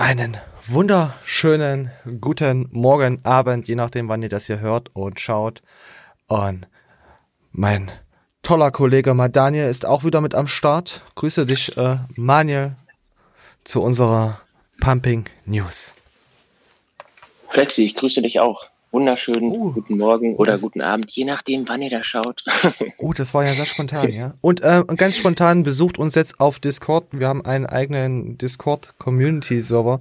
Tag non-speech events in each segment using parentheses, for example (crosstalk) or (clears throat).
Einen wunderschönen guten Morgen, Abend, je nachdem, wann ihr das hier hört und schaut. Und mein toller Kollege Madaniel ist auch wieder mit am Start. Grüße dich, äh, Manuel, zu unserer Pumping News. Flexi, ich grüße dich auch. Wunderschönen uh, guten Morgen oder guten Abend, je nachdem, wann ihr da schaut. oh, das war ja sehr (laughs) spontan, ja. Und äh, ganz spontan besucht uns jetzt auf Discord. Wir haben einen eigenen Discord-Community-Server.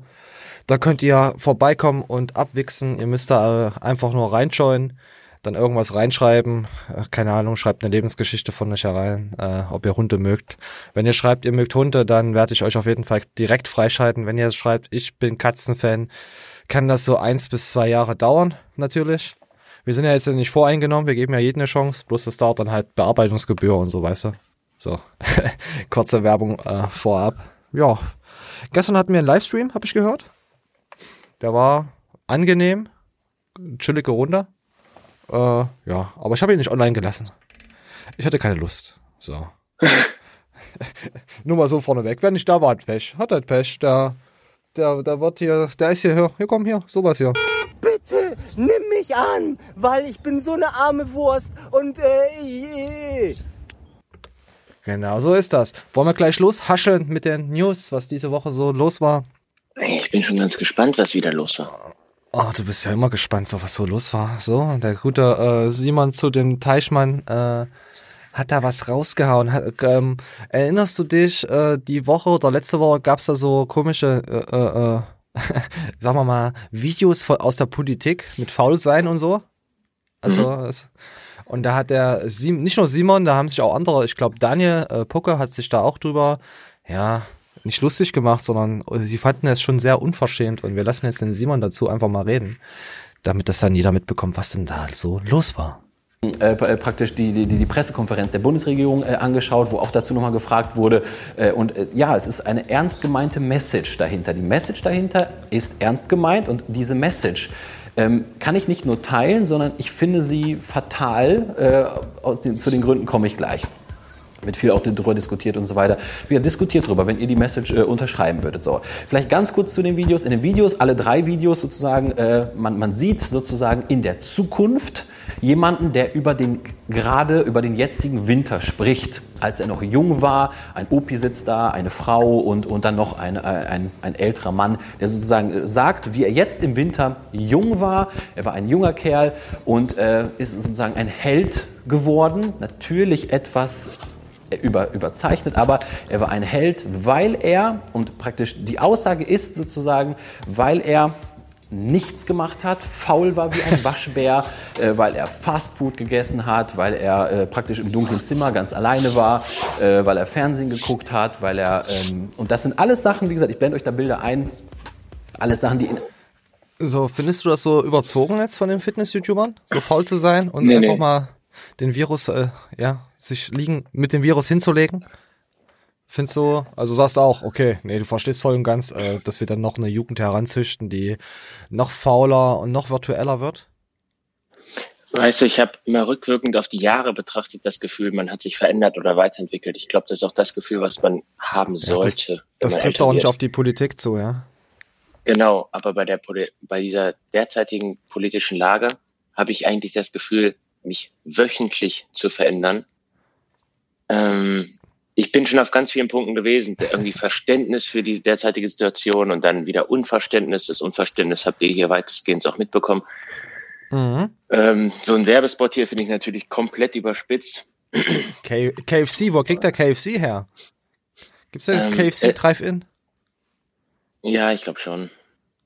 Da könnt ihr vorbeikommen und abwichsen. Ihr müsst da äh, einfach nur reinschauen, dann irgendwas reinschreiben. Äh, keine Ahnung, schreibt eine Lebensgeschichte von euch herein, äh, ob ihr Hunde mögt. Wenn ihr schreibt, ihr mögt Hunde, dann werde ich euch auf jeden Fall direkt freischalten. Wenn ihr schreibt, ich bin Katzenfan, kann das so eins bis zwei Jahre dauern, natürlich. Wir sind ja jetzt nicht voreingenommen, wir geben ja jedem eine Chance, bloß das dauert dann halt Bearbeitungsgebühr und so, weißt du. So, (laughs) kurze Werbung äh, vorab. Ja, gestern hatten wir einen Livestream, habe ich gehört. Der war angenehm, chillige Runde. Äh, ja, aber ich habe ihn nicht online gelassen. Ich hatte keine Lust. So. (laughs) Nur mal so vorneweg. Wer nicht da war, hat Pech. Hat halt Pech. Der der, der wird hier, der ist hier, hier, hier komm hier, sowas hier. Nimm mich an, weil ich bin so eine arme Wurst und äh, Genau, so ist das. Wollen wir gleich loshascheln mit den News, was diese Woche so los war? Ich bin schon ganz gespannt, was wieder los war. Oh, du bist ja immer gespannt, so was so los war. So, der gute äh, Simon zu dem Teichmann äh, hat da was rausgehauen. Hat, ähm, erinnerst du dich, äh, die Woche oder letzte Woche gab's da so komische, äh, äh, äh (laughs) sagen wir mal, Videos von, aus der Politik mit Faulsein und so? Also, mhm. und da hat der, nicht nur Simon, da haben sich auch andere, ich glaube Daniel äh, Pucke hat sich da auch drüber, ja, nicht lustig gemacht, sondern sie fanden es schon sehr unverschämt und wir lassen jetzt den Simon dazu einfach mal reden, damit das dann jeder mitbekommt, was denn da so los war. Äh, äh, praktisch die, die, die Pressekonferenz der Bundesregierung äh, angeschaut, wo auch dazu nochmal gefragt wurde. Äh, und äh, ja, es ist eine ernst gemeinte Message dahinter. Die Message dahinter ist ernst gemeint und diese Message ähm, kann ich nicht nur teilen, sondern ich finde sie fatal. Äh, den, zu den Gründen komme ich gleich wird viel auch darüber diskutiert und so weiter. Wir diskutiert darüber, wenn ihr die Message äh, unterschreiben würdet. So, vielleicht ganz kurz zu den Videos. In den Videos, alle drei Videos sozusagen, äh, man, man sieht sozusagen in der Zukunft Jemanden, der über den gerade über den jetzigen Winter spricht, als er noch jung war. Ein Opi sitzt da, eine Frau und, und dann noch ein, ein, ein älterer Mann, der sozusagen äh, sagt, wie er jetzt im Winter jung war. Er war ein junger Kerl und äh, ist sozusagen ein Held geworden. Natürlich etwas über, überzeichnet, aber er war ein Held, weil er, und praktisch die Aussage ist sozusagen, weil er nichts gemacht hat, faul war wie ein (laughs) Waschbär, äh, weil er Fastfood gegessen hat, weil er äh, praktisch im dunklen Zimmer ganz alleine war, äh, weil er Fernsehen geguckt hat, weil er ähm, und das sind alles Sachen, wie gesagt, ich blende euch da Bilder ein, alles Sachen, die in so findest du das so überzogen jetzt von den Fitness-YouTubern, so faul zu sein und nee, einfach nee. mal den Virus, äh, ja, sich liegen mit dem Virus hinzulegen? Findest du, also sagst du auch, okay, nee, du verstehst voll und ganz, äh, dass wir dann noch eine Jugend heranzüchten, die noch fauler und noch virtueller wird? Weißt du, ich habe immer rückwirkend auf die Jahre betrachtet das Gefühl, man hat sich verändert oder weiterentwickelt. Ich glaube, das ist auch das Gefühl, was man haben sollte. Ja, das, das trifft auch nicht auf die Politik zu, ja? Genau, aber bei der bei dieser derzeitigen politischen Lage habe ich eigentlich das Gefühl, mich wöchentlich zu verändern. Ähm, ich bin schon auf ganz vielen Punkten gewesen. Irgendwie Verständnis für die derzeitige Situation und dann wieder Unverständnis. Das Unverständnis habt ihr hier weitestgehend auch mitbekommen. Mhm. Ähm, so ein Werbespot hier finde ich natürlich komplett überspitzt. K KFC, wo kriegt der KFC her? Gibt es da ähm, KFC äh, Drive-In? Ja, ich glaube schon.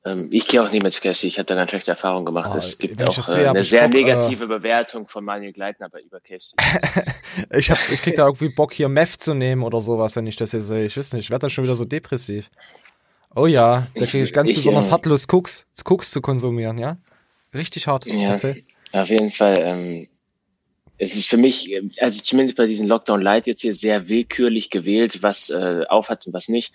Ähm, ich gehe auch nicht mit KFC, ich habe da ganz schlechte Erfahrungen gemacht. Oh, es gibt auch äh, eine sehr Bock, negative äh, Bewertung von Manuel Gleitner bei über KFC. (laughs) ich, hab, ich krieg da irgendwie Bock, hier Meth zu nehmen oder sowas, wenn ich das hier sehe. Ich weiß nicht, ich werde da schon wieder so depressiv. Oh ja, da kriege ich ganz ich, besonders äh, hart Lust, Cooks, Cooks zu konsumieren, ja? Richtig hart. Ja, Erzähl. auf jeden Fall. Ähm, es ist für mich, also zumindest bei diesem Lockdown Light jetzt hier sehr willkürlich gewählt, was äh, aufhat und was nicht.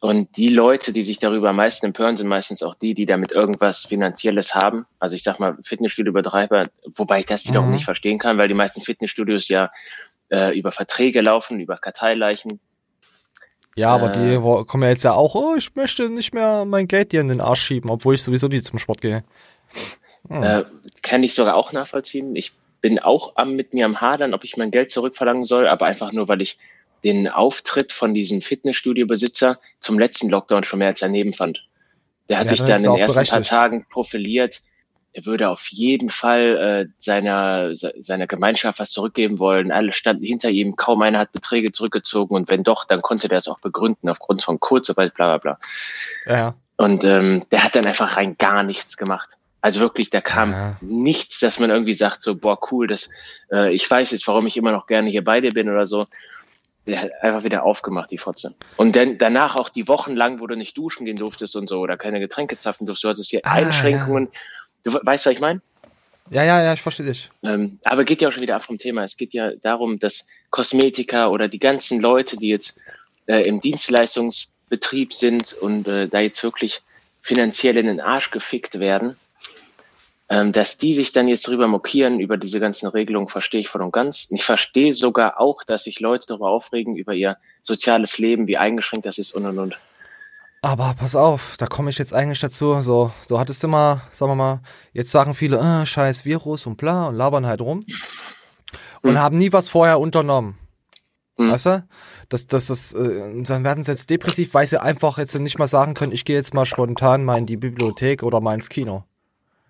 Und die Leute, die sich darüber am meisten empören, sind meistens auch die, die damit irgendwas Finanzielles haben. Also ich sag mal, Fitnessstudio-Betreiber, wobei ich das wiederum mhm. nicht verstehen kann, weil die meisten Fitnessstudios ja äh, über Verträge laufen, über Karteileichen. Ja, aber Äh. die wo- kommen ja jetzt ja auch, oh, ich möchte nicht mehr mein Geld dir in den Arsch schieben, obwohl ich sowieso nie zum Sport gehe. Äh, kann ich sogar auch nachvollziehen. Ich bin auch am, mit mir am Hadern, ob ich mein Geld zurückverlangen soll, aber einfach nur, weil ich den Auftritt von diesem Fitnessstudio-Besitzer zum letzten Lockdown schon mehr als daneben fand. Der hat Ja, sich dann in den ersten paar berechtigt. Tagen profiliert. Er würde auf jeden Fall äh, seiner, se- seiner Gemeinschaft was zurückgeben wollen. Alle standen hinter ihm, kaum einer hat Beträge zurückgezogen und wenn doch, dann konnte der es auch begründen aufgrund von Kurzarbeit, bla bla bla. Ja, ja. Und ähm, der hat dann einfach rein gar nichts gemacht. Also wirklich, da kam Ja. nichts, dass man irgendwie sagt, so, boah, cool, das, äh, ich weiß jetzt, warum ich immer noch gerne hier bei dir bin oder so. Der hat einfach wieder aufgemacht, die Fotze. Und dann danach auch die Wochen lang, wo du nicht duschen gehen durftest und so, oder keine Getränke zapfen durftest, du hattest hier Ah, Einschränkungen. Du we- weißt, was ich meine? Ja, ja, ja, ich verstehe dich. Ähm, aber geht ja auch schon wieder ab vom Thema. Es geht ja darum, dass Kosmetiker oder die ganzen Leute, die jetzt äh, im Dienstleistungsbetrieb sind und äh, da jetzt wirklich finanziell in den Arsch gefickt werden, ähm, dass die sich dann jetzt drüber mokieren über diese ganzen Regelungen, verstehe ich voll und ganz. Ich verstehe sogar auch, dass sich Leute darüber aufregen, über ihr soziales Leben, wie eingeschränkt das ist und und und. Aber pass auf, da komme ich jetzt eigentlich dazu. So, so hattest du mal, sagen wir mal, jetzt sagen viele, äh, scheiß Virus und bla und labern halt rum und Hm. haben nie was vorher unternommen. Hm. Weißt du? Das, das, das, äh, dann werden sie jetzt depressiv, weil sie einfach jetzt nicht mal sagen können, ich gehe jetzt mal spontan mal in die Bibliothek oder mal ins Kino.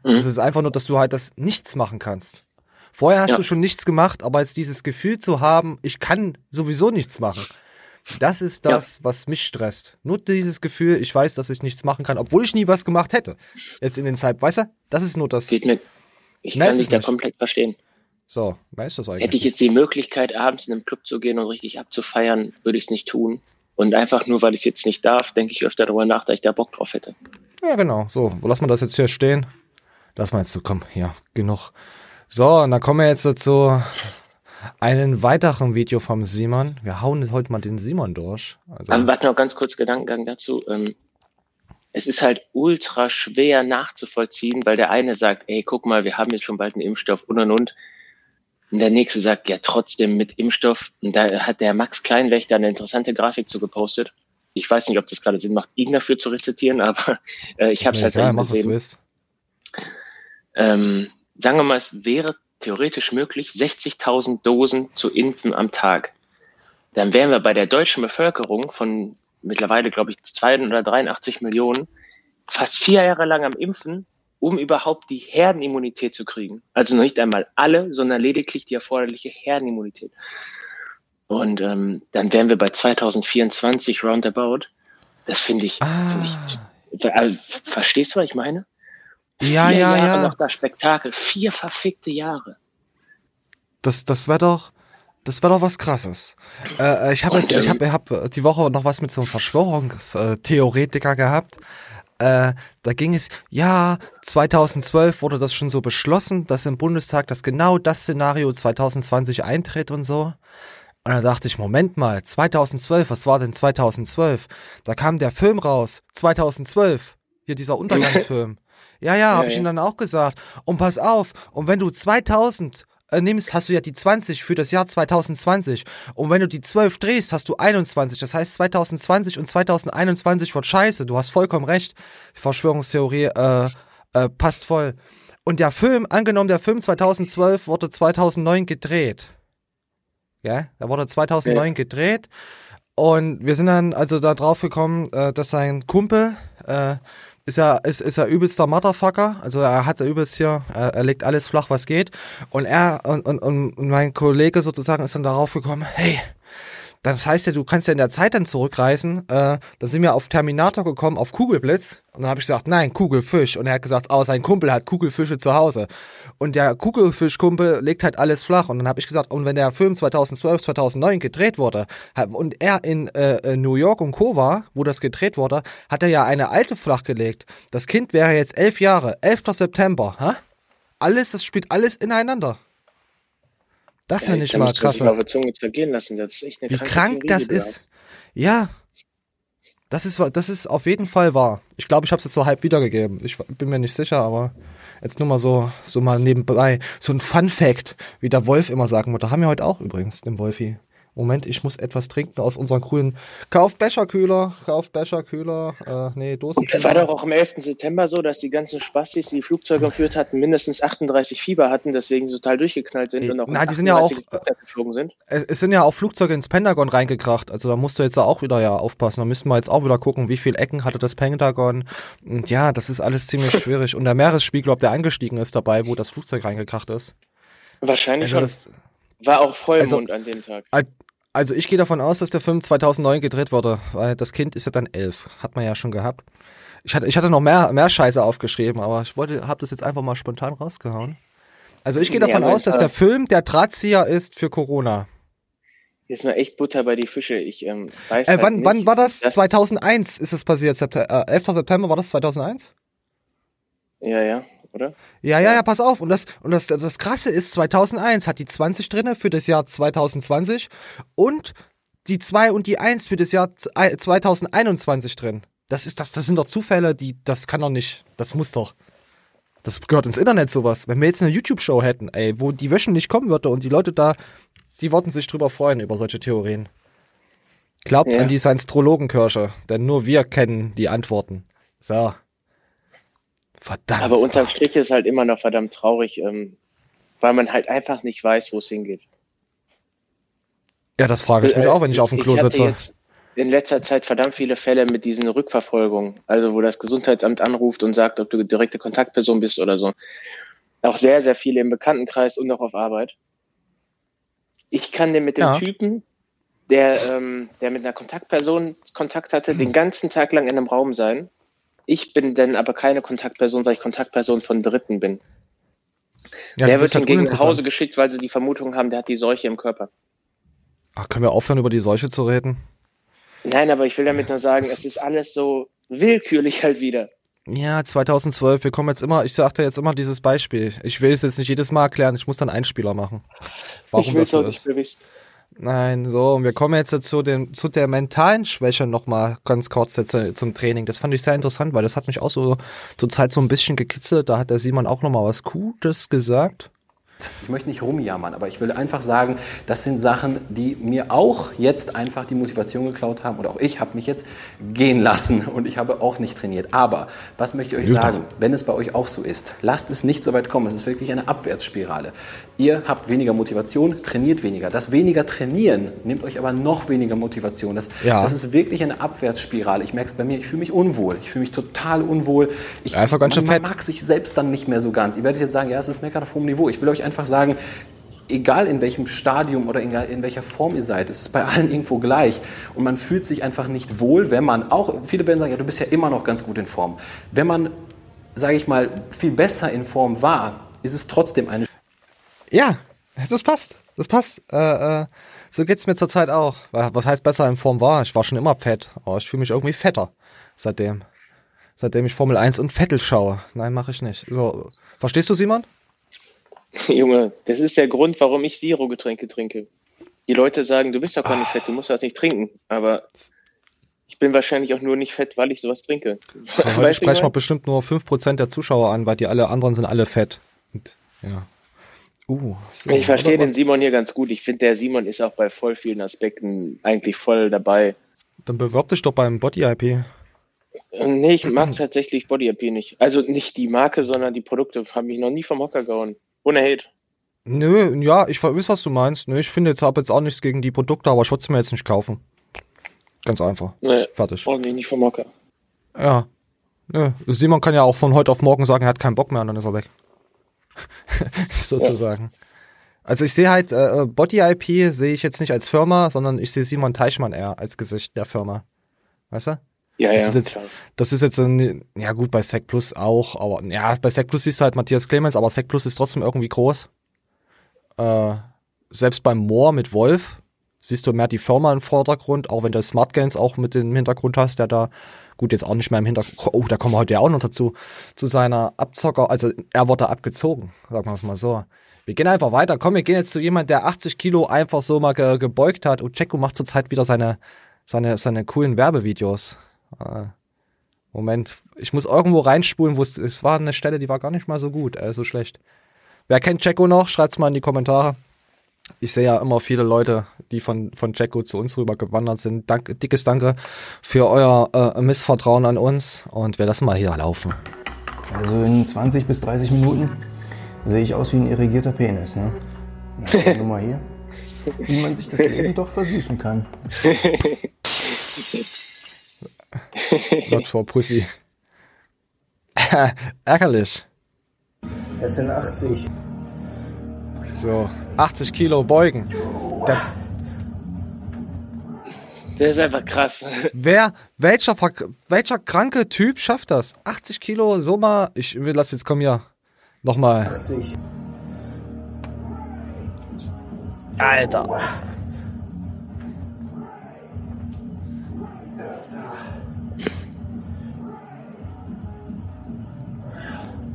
Mhm. Das ist einfach nur, dass du halt das nichts machen kannst. Vorher hast Ja. du schon nichts gemacht, aber jetzt dieses Gefühl zu haben, ich kann sowieso nichts machen. Das ist das, was mich stresst. Nur dieses Gefühl, ich weiß, dass ich nichts machen kann, obwohl ich nie was gemacht hätte. Jetzt in den Zeit, weißt du? Das ist nur das. Geht mir, ich Mehr kann dich da nicht. komplett verstehen. So, weißt du das eigentlich? Hätte ich jetzt die Möglichkeit, abends in einem Club zu gehen und richtig abzufeiern, würde ich es nicht tun. Und einfach nur, weil ich es jetzt nicht darf, denke ich öfter darüber nach, dass ich da Bock drauf hätte. Ja, genau. So, lass mal das jetzt hier stehen. Mal jetzt so, komm, ja, genug. So, und dann kommen wir jetzt dazu einen weiteren Video vom Simon. Wir hauen heute mal den Simon durch. Also, Aber warte noch ganz kurz Gedankengang dazu. Ähm, es ist halt ultra schwer nachzuvollziehen, weil der eine sagt, ey, guck mal, wir haben jetzt schon bald einen Impfstoff und und und. Und der nächste sagt, ja, trotzdem mit Impfstoff. Und da hat der Max Kleinwächter eine interessante Grafik zu gepostet. Ich weiß nicht, ob das gerade Sinn macht, ihn dafür zu rezitieren, aber äh, ich habe es ja, halt dann mach, was du gesehen. willst. Ähm, sagen wir mal, es wäre theoretisch möglich, 60.000 Dosen zu impfen am Tag. Dann wären wir bei der deutschen Bevölkerung von mittlerweile, glaube ich, 283 Millionen fast vier Jahre lang am Impfen, um überhaupt die Herdenimmunität zu kriegen. Also noch nicht einmal alle, sondern lediglich die erforderliche Herdenimmunität. Und ähm, dann wären wir bei 2024 roundabout. Das finde ich, ich, Ah. zu- äh, verstehst du, was ich meine? Ja, vier ja, Jahre ja. noch das Spektakel. Vier verfickte Jahre. Das, das wäre doch, das wäre doch was krasses. Äh, ich habe jetzt, ich habe hab die Woche noch was mit so einem Verschwörungstheoretiker gehabt. Äh, da ging es, ja, 2012 wurde das schon so beschlossen, dass im Bundestag das genau das Szenario 2020 eintritt und so. Und da dachte ich, Moment mal, 2012, was war denn 2012? Da kam der Film raus, 2012, hier dieser (laughs) Untergangsfilm. Ja, ja, habe Ja, ich ja. ihm dann auch gesagt. Und pass auf, und wenn du 2000 äh, nimmst, hast du ja die 20 für das Jahr 2020. Und wenn du die 12 drehst, hast du 21. Das heißt 2020 und 2021 wird scheiße. Du hast vollkommen recht. Die Verschwörungstheorie äh, äh, passt voll. Und der Film, angenommen, der Film 2012 wurde 2009 gedreht. Ja, der wurde 2009 gedreht. Und wir sind dann also da drauf gekommen, äh, dass sein Kumpel äh, ist ja ist, ist ja übelster Motherfucker. Also er hat ja übelst hier, er, er legt alles flach, was geht. Und er und, und, und mein Kollege sozusagen ist dann darauf gekommen, hey, das heißt ja, du kannst ja in der Zeit dann zurückreisen. Äh, da sind wir auf Terminator gekommen, auf Kugelblitz. Und dann habe ich gesagt, nein, Kugelfisch. Und er hat gesagt, oh, sein Kumpel hat Kugelfische zu Hause. Und der Kugelfischkumpel legt halt alles flach. Und dann habe ich gesagt, und wenn der Film 2012, 2009 gedreht wurde und er in äh, New York und Co. war, wo das gedreht wurde, hat er ja eine alte flachgelegt. Das Kind wäre jetzt elf Jahre, 11. September. Hä? Alles, das spielt alles ineinander. Das nenne ich mal eine Wie krank das ist. Ja. Das ist, das ist auf jeden Fall wahr. Ich glaube, ich habe es jetzt so halb wiedergegeben. Ich bin mir nicht sicher, aber jetzt nur mal so, so mal nebenbei. So ein Fun Fact, wie der Wolf immer sagen würde. Haben wir heute auch übrigens, den Wolfi. Moment, ich muss etwas trinken aus unserem grünen. Kauf Becherkühler, kauf Becherkühler, äh, nee, Das Dosenkühler. war doch auch am 11. September so, dass die ganzen Spastis, die die Flugzeuge geführt hatten, mindestens 38 Fieber hatten, deswegen so total durchgeknallt sind und auch na, die sind ja auch, 38 Flugzeuge geflogen sind. Es sind ja auch Flugzeuge ins Pentagon reingekracht, also da musst du jetzt auch wieder ja aufpassen. Da müssen wir jetzt auch wieder gucken, wie viel Ecken hatte das Pentagon. Und ja, das ist alles ziemlich (laughs) schwierig. Und der Meeresspiegel, ob der angestiegen ist dabei, wo das Flugzeug reingekracht ist. Wahrscheinlich Also schon. das, War auch Vollmond an dem Tag. Al- Also ich gehe davon aus, dass der Film 2009 gedreht wurde, weil das Kind ist ja dann elf. Hat man ja schon gehabt. Ich hatte, ich hatte noch mehr, mehr Scheiße aufgeschrieben, aber ich wollte, habe das jetzt einfach mal spontan rausgehauen. Also ich gehe Ja, davon aber aus, dass der Film der Drahtzieher ist für Corona. Jetzt mal echt Butter bei die Fische. Ich ähm, weiß Äh, halt wann, nicht, wann war das? dass- 2001 ist es passiert. September, äh, 11. September war das 2001? Ja, ja, oder? Ja, ja, ja, pass auf. Und das, und das, das Krasse ist, 2001 hat die 20 drinne für das Jahr 2020 und die 2 und die 1 für das Jahr z- äh, 2021 drin. Das ist, das, das sind doch Zufälle, die, das kann doch nicht, das muss doch. Das gehört ins Internet sowas. Wenn wir jetzt eine YouTube-Show hätten, ey, wo die wöchentlich kommen würde und die Leute da, die würden sich drüber freuen über solche Theorien. Glaubt Ja. an die Science-Trologenkirche, denn nur wir kennen die Antworten. So. Verdammt. Aber unterm Strich ist halt immer noch verdammt traurig, ähm, weil man halt einfach nicht weiß, wo es hingeht. Ja, das frage ich mich Äh, auch, wenn ich auf dem Klo hatte sitze. jetzt in letzter Zeit verdammt viele Fälle mit diesen Rückverfolgungen, also wo das Gesundheitsamt anruft und sagt, ob du direkte Kontaktperson bist oder so. Auch sehr, sehr viele im Bekanntenkreis und auch auf Arbeit. Ich kann dir mit dem Ja. Typen, der, ähm, der mit einer Kontaktperson Kontakt hatte, den ganzen Tag lang in einem Raum sein. Ich bin dann aber keine Kontaktperson, weil ich Kontaktperson von Dritten bin. Ja, der wird halt hingegen nach uninteressant. Hause geschickt, weil sie die Vermutung haben, der hat die Seuche im Körper. Ach, können wir aufhören, über die Seuche zu reden? Nein, aber ich will damit nur sagen, es ist alles so willkürlich halt wieder. Ja, 2012, wir kommen jetzt immer, ich sagte jetzt immer dieses Beispiel. Ich will es jetzt nicht jedes Mal erklären, ich muss dann einen Spieler machen. Warum ich das will's so nicht ist. Nein, so, und wir kommen jetzt zu, den, zu der mentalen Schwäche nochmal ganz kurz jetzt äh, zum Training. Das fand ich sehr interessant, weil das hat mich auch so zur Zeit so ein bisschen gekitzelt. Da hat der Simon auch nochmal was Gutes gesagt. Ich möchte nicht rumjammern, aber ich will einfach sagen, das sind Sachen, die mir auch jetzt einfach die Motivation geklaut haben. Oder auch ich habe mich jetzt gehen lassen und ich habe auch nicht trainiert. Aber was möchte ich euch sagen, wenn es bei euch auch so ist, lasst es nicht so weit kommen. Es ist wirklich eine Abwärtsspirale. Ihr habt weniger Motivation, trainiert weniger. Das weniger trainieren nimmt euch aber noch weniger Motivation. Das, Ja. das ist wirklich eine Abwärtsspirale. Ich merke es bei mir, ich fühle mich unwohl. Ich fühle mich total unwohl. Ich, Ja, ist auch ganz schön man, fett. man mag sich selbst dann nicht mehr so ganz. Ihr werdet jetzt sagen, ja, es ist meckern auf hohem Niveau. Ich will euch einfach sagen, egal in welchem Stadium oder in, welcher Form ihr seid, es ist bei allen irgendwo gleich. Und man fühlt sich einfach nicht wohl, wenn man, auch viele werden sagen, ja, du bist ja immer noch ganz gut in Form. Wenn man, sage ich mal, viel besser in Form war, ist es trotzdem eine Ja, das passt. Das passt. Äh, äh, so geht's mir zurzeit auch. Was heißt besser in Form war? Ich war schon immer fett, aber ich fühle mich irgendwie fetter seitdem. Seitdem ich Formel 1 und Vettel schaue. Nein, mache ich nicht. So, verstehst du, Simon? (laughs) Junge, das ist der Grund, warum ich Zero-Getränke trinke. Die Leute sagen, du bist doch gar nicht fett, du musst das nicht trinken. Aber ich bin wahrscheinlich auch nur nicht fett, weil ich sowas trinke. Ja, (laughs) heute sprechen wir bestimmt nur 5% der Zuschauer an, weil die alle anderen sind alle fett. Und, ja. Uh, so. Ich verstehe den Simon hier ganz gut. Ich finde, der Simon ist auch bei voll vielen Aspekten eigentlich voll dabei. Dann bewirb dich doch beim Body IP. Nee, ich mag tatsächlich Body AP nicht. Also nicht die Marke, sondern die Produkte. Haben mich noch nie vom Hocker gehauen. Ohne Hate. Nö, ja, ich weiß, was du meinst. Nö, ich finde jetzt, habe jetzt auch nichts gegen die Produkte, aber ich würde es mir jetzt nicht kaufen. Ganz einfach. Nee, Fertig. ordentlich nicht vom Hocker. Ja. Nö. Simon kann ja auch von heute auf morgen sagen, er hat keinen Bock mehr und dann ist er weg. (laughs) Sozusagen. Also ich sehe halt, äh, Body IP sehe ich jetzt nicht als Firma, sondern ich sehe Simon Teichmann eher als Gesicht der Firma. Weißt du? Ja, Das ja. ist jetzt, klar. das ist jetzt ein, ja gut, bei Sec Plus auch, aber ja, bei Sec Plus siehst du halt Matthias Clemens, aber Sec Plus ist trotzdem irgendwie groß. Äh, selbst beim Moor mit Wolf siehst du mehr die Firma im Vordergrund, auch wenn du Smart Gains auch mit im Hintergrund hast, der da, gut, jetzt auch nicht mehr im Hintergrund, oh, da kommen wir heute ja auch noch dazu, zu seiner Abzocker, also er wurde abgezogen, sagen wir es mal so. Wir gehen einfach weiter, komm, wir gehen jetzt zu jemand, der 80 Kilo einfach so mal ge gebeugt hat und Checo macht zurzeit wieder seine, seine, seine coolen Werbevideos. Äh, Moment, ich muss irgendwo reinspulen, wo es, es war eine Stelle, die war gar nicht mal so gut, äh, so schlecht. Wer kennt Checo noch? Schreibt's mal in die Kommentare. Ich sehe ja immer viele Leute, die von, von Jacko zu uns rüber gewandert sind. Dank, dickes Danke für euer äh, Missvertrauen an uns und wir lassen mal hier laufen. Also in 20 bis 30 Minuten sehe ich aus wie ein irrigierter Penis. Ne? Na, (laughs) nur mal hier. Wie man sich das Leben doch versüßen kann. (laughs) (laughs) Not for Pussy. (laughs) Ärgerlich. Es sind 80. So, 80 Kilo beugen. Das, Das ist einfach krass. (laughs) wer, welcher, welcher kranke Typ schafft das? 80 Kilo, so mal, ich will das jetzt, komm hier. Nochmal. 80. Alter.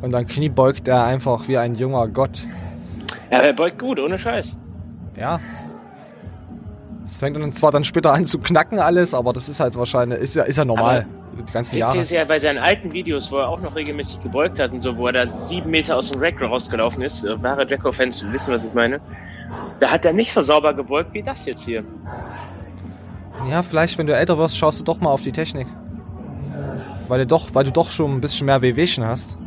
Und dann kniebeugt er einfach wie ein junger Gott. Ja, er beugt gut, ohne Scheiß. Ja. Es fängt dann zwar dann später an zu knacken alles, aber das ist halt wahrscheinlich, ist ja, ist ja normal. die ganzen Jahre. ist ja bei seinen alten Videos, wo er auch noch regelmäßig gebeugt hat und so, wo er da sieben Meter aus dem Rack rausgelaufen ist. äh, Wahre Jacko-Fans wissen, was ich meine. Da hat er nicht so sauber gebeugt wie das jetzt hier. Ja, vielleicht, wenn du älter wirst, schaust du doch mal auf die Technik. Weil du doch, weil du doch schon ein bisschen mehr Wehwehchen hast.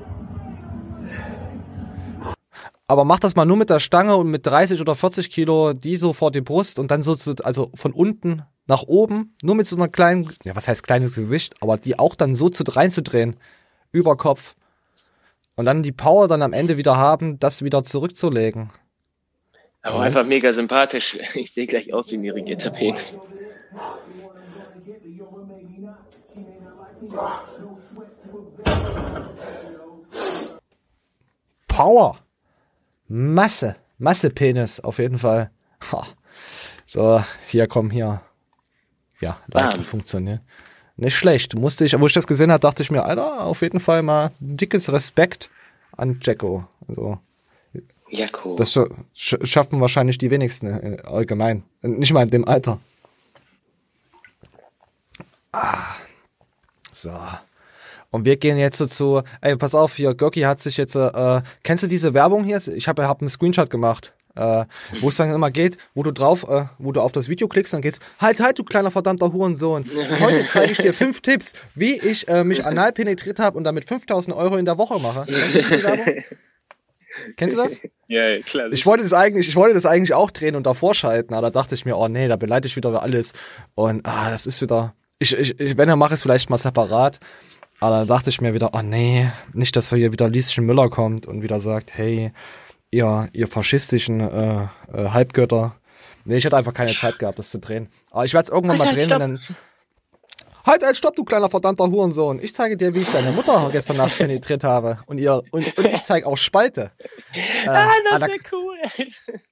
Aber mach das mal nur mit der Stange und mit 30 oder 40 Kilo, die so vor die Brust und dann so, zu, also von unten nach oben, nur mit so einer kleinen, ja, was heißt kleines Gewicht, aber die auch dann so zu reinzudrehen, über Kopf. Und dann die Power dann am Ende wieder haben, das wieder zurückzulegen. Aber einfach mega sympathisch. (laughs) Ich sehe gleich aus wie ein irrigierter Penis. Power. Masse. Masse-Penis, auf jeden Fall. So, hier, komm, hier. Ja, Bam. funktioniert. Nicht schlecht. Musste ich, wo ich das gesehen habe, dachte ich mir, Alter, auf jeden Fall mal dickes Respekt an Jacko. Also, Jacko. das sch schaffen wahrscheinlich die wenigsten äh, allgemein. Nicht mal in dem Alter. Ah. So. Und wir gehen jetzt so zu, ey, pass auf, hier, Görki hat sich jetzt, äh, kennst du diese Werbung hier? Ich habe hab einen Screenshot gemacht, äh, wo es dann immer geht, wo du drauf, äh, wo du auf das Video klickst, dann geht's, halt, halt, du kleiner verdammter Hurensohn. Heute zeige ich dir fünf Tipps, wie ich äh, mich anal penetriert habe und damit 5000 Euro in der Woche mache. Kennst du das? Ja, ja, klar. Ich wollte das eigentlich, ich wollte das eigentlich auch drehen und davor schalten, aber da dachte ich mir, oh nee, da beleite ich wieder alles. Und ah, das ist wieder. Ich, ich, ich wenn er mache es vielleicht mal separat. Aber dann dachte ich mir wieder, oh nee, nicht, dass hier wieder Lieschen Müller kommt und wieder sagt, hey, ihr, ihr faschistischen äh, äh, Halbgötter. Nee, ich hatte einfach keine Zeit gehabt, das zu drehen. Aber ich werde es irgendwann mal Halt, drehen dann. Halt, halt, stopp, du kleiner verdammter Hurensohn. Ich zeige dir, wie ich deine Mutter gestern Nacht penetriert habe. Und ihr, und, und ich zeige auch Spalte. (laughs) Äh, ah, das wäre cool.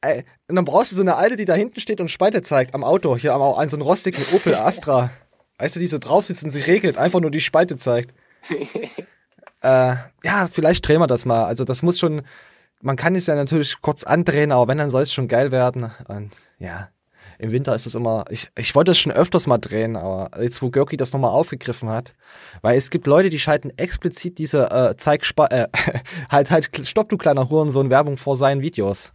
Ey, und dann brauchst du so eine alte, die da hinten steht und Spalte zeigt am Auto. Hier am, an so einen rostigen Opel Astra. Weißt du, die so drauf sitzt und sich regelt, einfach nur die Spalte zeigt. (laughs) äh, ja, vielleicht drehen wir das mal. Also das muss schon, man kann es ja natürlich kurz andrehen, aber wenn, dann soll es schon geil werden. Und ja, im Winter ist es immer, ich, ich wollte es schon öfters mal drehen, aber jetzt, wo Görki das nochmal aufgegriffen hat, weil es gibt Leute, die schalten explizit diese äh, Zeig, äh, (laughs) halt, halt, stopp du kleiner Hurensohn Werbung vor seinen Videos.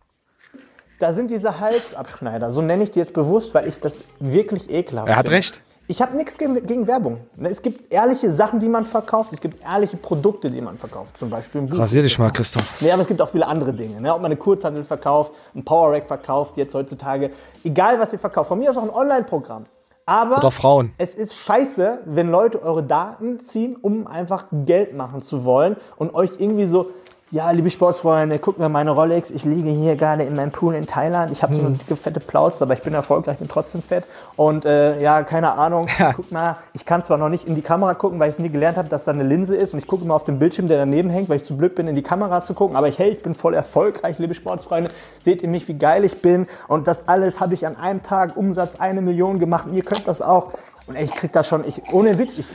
Da sind diese Halsabschneider, so nenne ich die jetzt bewusst, weil ich das wirklich ekelhaft Er hat finde. recht. Ich habe nichts gegen, gegen Werbung. Es gibt ehrliche Sachen, die man verkauft. Es gibt ehrliche Produkte, die man verkauft. Zum Beispiel ein Buch. Rasier dich mal, Christoph. Nee, aber es gibt auch viele andere Dinge. Ne? Ob man eine Kurzhandel verkauft, ein Power Rack verkauft, jetzt heutzutage. Egal, was ihr verkauft. Von mir aus auch ein Online-Programm. Aber Oder Frauen. es ist scheiße, wenn Leute eure Daten ziehen, um einfach Geld machen zu wollen und euch irgendwie so, ja, liebe Sportsfreunde, guckt mir meine Rolex, ich liege hier gerade in meinem Pool in Thailand, ich habe so eine dicke, fette Plauze, aber ich bin erfolgreich, bin trotzdem fett. Und äh, ja, keine Ahnung, guck mal, ich kann zwar noch nicht in die Kamera gucken, weil ich es nie gelernt habe, dass da eine Linse ist. Und ich gucke immer auf den Bildschirm, der daneben hängt, weil ich zu blöd bin, in die Kamera zu gucken, aber ich, hey, ich bin voll erfolgreich, liebe Sportsfreunde, seht ihr mich, wie geil ich bin? Und das alles habe ich an einem Tag Umsatz eine Million gemacht. Und ihr könnt das auch. Und ey, ich krieg da schon, ich, ohne Witz, ich,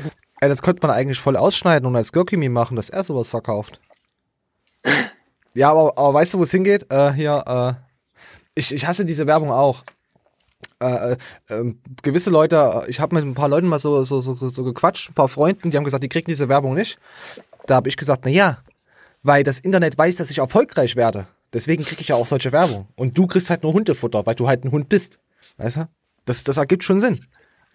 Ey, das könnte man eigentlich voll ausschneiden und als Görkimi machen, dass er sowas verkauft. Ja, aber, aber weißt du, wo es hingeht? Äh, hier, äh, ich, ich hasse diese Werbung auch. Äh, äh, ähm, gewisse Leute, äh, ich habe mit ein paar Leuten mal so, so, so, so gequatscht, ein paar Freunden, die haben gesagt, die kriegen diese Werbung nicht. Da habe ich gesagt, na ja, weil das Internet weiß, dass ich erfolgreich werde. Deswegen kriege ich ja auch solche Werbung. Und du kriegst halt nur Hundefutter, weil du halt ein Hund bist. Weißt du? Das, das ergibt schon Sinn.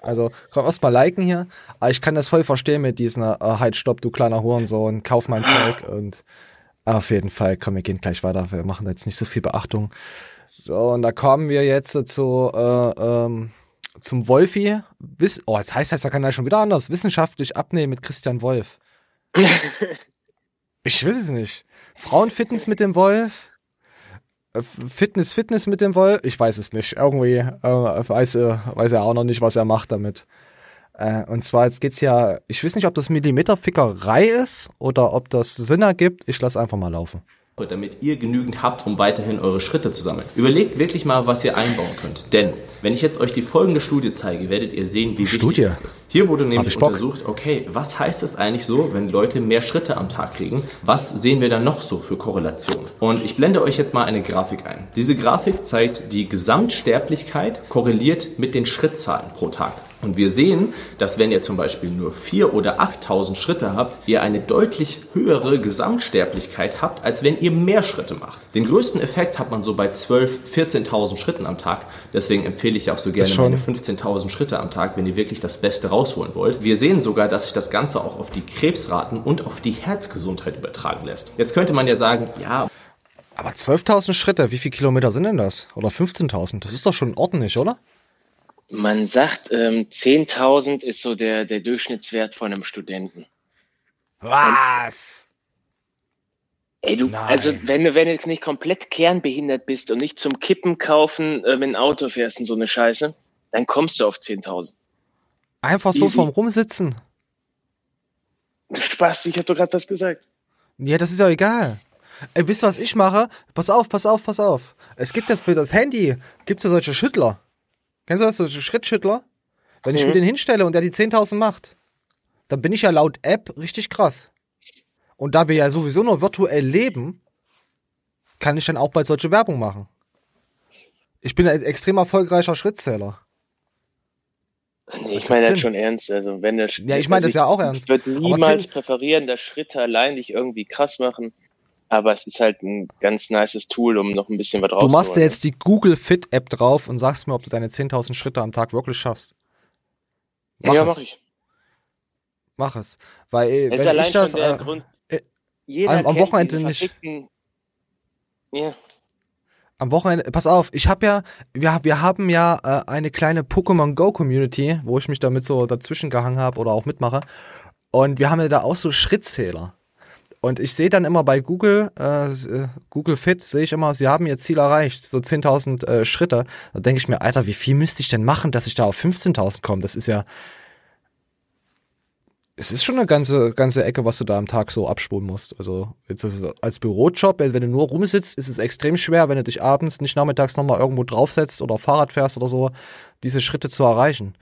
Also, komm erst mal liken hier. Aber ich kann das voll verstehen mit diesen, äh, halt, stopp, du kleiner Hurensohn, kauf mein Zeug und auf jeden Fall, komm, wir gehen gleich weiter. Wir machen jetzt nicht so viel Beachtung. So, und da kommen wir jetzt zu, äh, ähm, zum Wolfi. Wiss oh, jetzt heißt das kann ja schon wieder anders. Wissenschaftlich abnehmen mit Christian Wolf. (laughs) ich weiß es nicht. Frauenfitness mit dem Wolf. Äh, Fitness, Fitness mit dem Wolf. Ich weiß es nicht. Irgendwie äh, weiß, äh, weiß er auch noch nicht, was er macht damit. Äh, und zwar, jetzt geht's ja, ich weiß nicht, ob das Millimeterfickerei ist oder ob das Sinn ergibt. Ich lass einfach mal laufen. damit ihr genügend habt, um weiterhin eure Schritte zu sammeln. Überlegt wirklich mal, was ihr einbauen könnt. Denn wenn ich jetzt euch die folgende Studie zeige, werdet ihr sehen, wie Studie? wichtig das ist. Hier wurde nämlich untersucht, okay, was heißt es eigentlich so, wenn Leute mehr Schritte am Tag kriegen? Was sehen wir dann noch so für Korrelationen? Und ich blende euch jetzt mal eine Grafik ein. Diese Grafik zeigt die Gesamtsterblichkeit korreliert mit den Schrittzahlen pro Tag. Und wir sehen, dass wenn ihr zum Beispiel nur 4.000 oder 8.000 Schritte habt, ihr eine deutlich höhere Gesamtsterblichkeit habt, als wenn ihr mehr Schritte macht. Den größten Effekt hat man so bei 12.000, 14.000 Schritten am Tag. Deswegen empfehle ich auch so gerne meine 15.000 Schritte am Tag, wenn ihr wirklich das Beste rausholen wollt. Wir sehen sogar, dass sich das Ganze auch auf die Krebsraten und auf die Herzgesundheit übertragen lässt. Jetzt könnte man ja sagen, ja, Aber 12.000 Schritte, wie viele Kilometer sind denn das? Oder 15.000? Das ist doch schon ordentlich, oder? Man sagt, ähm, 10.000 ist so der, der Durchschnittswert von einem Studenten. Was? Ey, du, Nein. also wenn du, wenn du jetzt nicht komplett kernbehindert bist und nicht zum Kippen kaufen äh, mit dem Auto fährst und so eine Scheiße, dann kommst du auf 10.000. Einfach so Easy. vom Rumsitzen. Du Spaß, ich hab doch gerade was gesagt. Ja, das ist ja egal. Ey, wisst ihr, was ich mache? Pass auf, pass auf, pass auf. Es gibt jetzt für das Handy, gibt's ja solche Schüttler. Kennst du das, solche Schrittschüttler? Wenn ich mir den hinstelle und der die 10.000 macht, dann bin ich ja laut App richtig krass. Und da wir ja sowieso nur virtuell leben, kann ich dann auch bald solche Werbung machen. Ich bin ein extrem erfolgreicher Schrittzähler. Nee, ich meine das schon ernst. Also wenn der Ja, ich meine das ja auch ernst. Ich würde niemals präferieren, dass Schritte allein dich irgendwie krass machen. Aber es ist halt ein ganz nices Tool, um noch ein bisschen was Du rauszuholen. machst dir jetzt die Google Fit App drauf und sagst mir, ob du deine 10.000 Schritte am Tag wirklich schaffst. Mach ja, es. mach ich. Mach es. Weil, äh, Es ist wenn allein ich das, äh, Grund. äh, am- am Wochenende nicht. Ja. am Wochenende, pass auf, ich habe ja, wir, wir haben ja äh, eine kleine Pokémon Go Community, wo ich mich damit so dazwischen gehangen habe oder auch mitmache. Und wir haben ja da auch so Schrittzähler. Und ich sehe dann immer bei Google, äh, äh, Google Fit, sehe ich immer, sie haben ihr Ziel erreicht, so 10.000 äh, Schritte. Da denke ich mir, Alter, wie viel müsste ich denn machen, dass ich da auf 15.000 komme? Das ist ja, es ist schon eine ganze, ganze Ecke, was du da am Tag so abspulen musst. Also jetzt als Bürojob, wenn du nur rumsitzt, ist es extrem schwer, wenn du dich abends nicht nachmittags nochmal irgendwo draufsetzt oder Fahrrad fährst oder so, diese Schritte zu erreichen.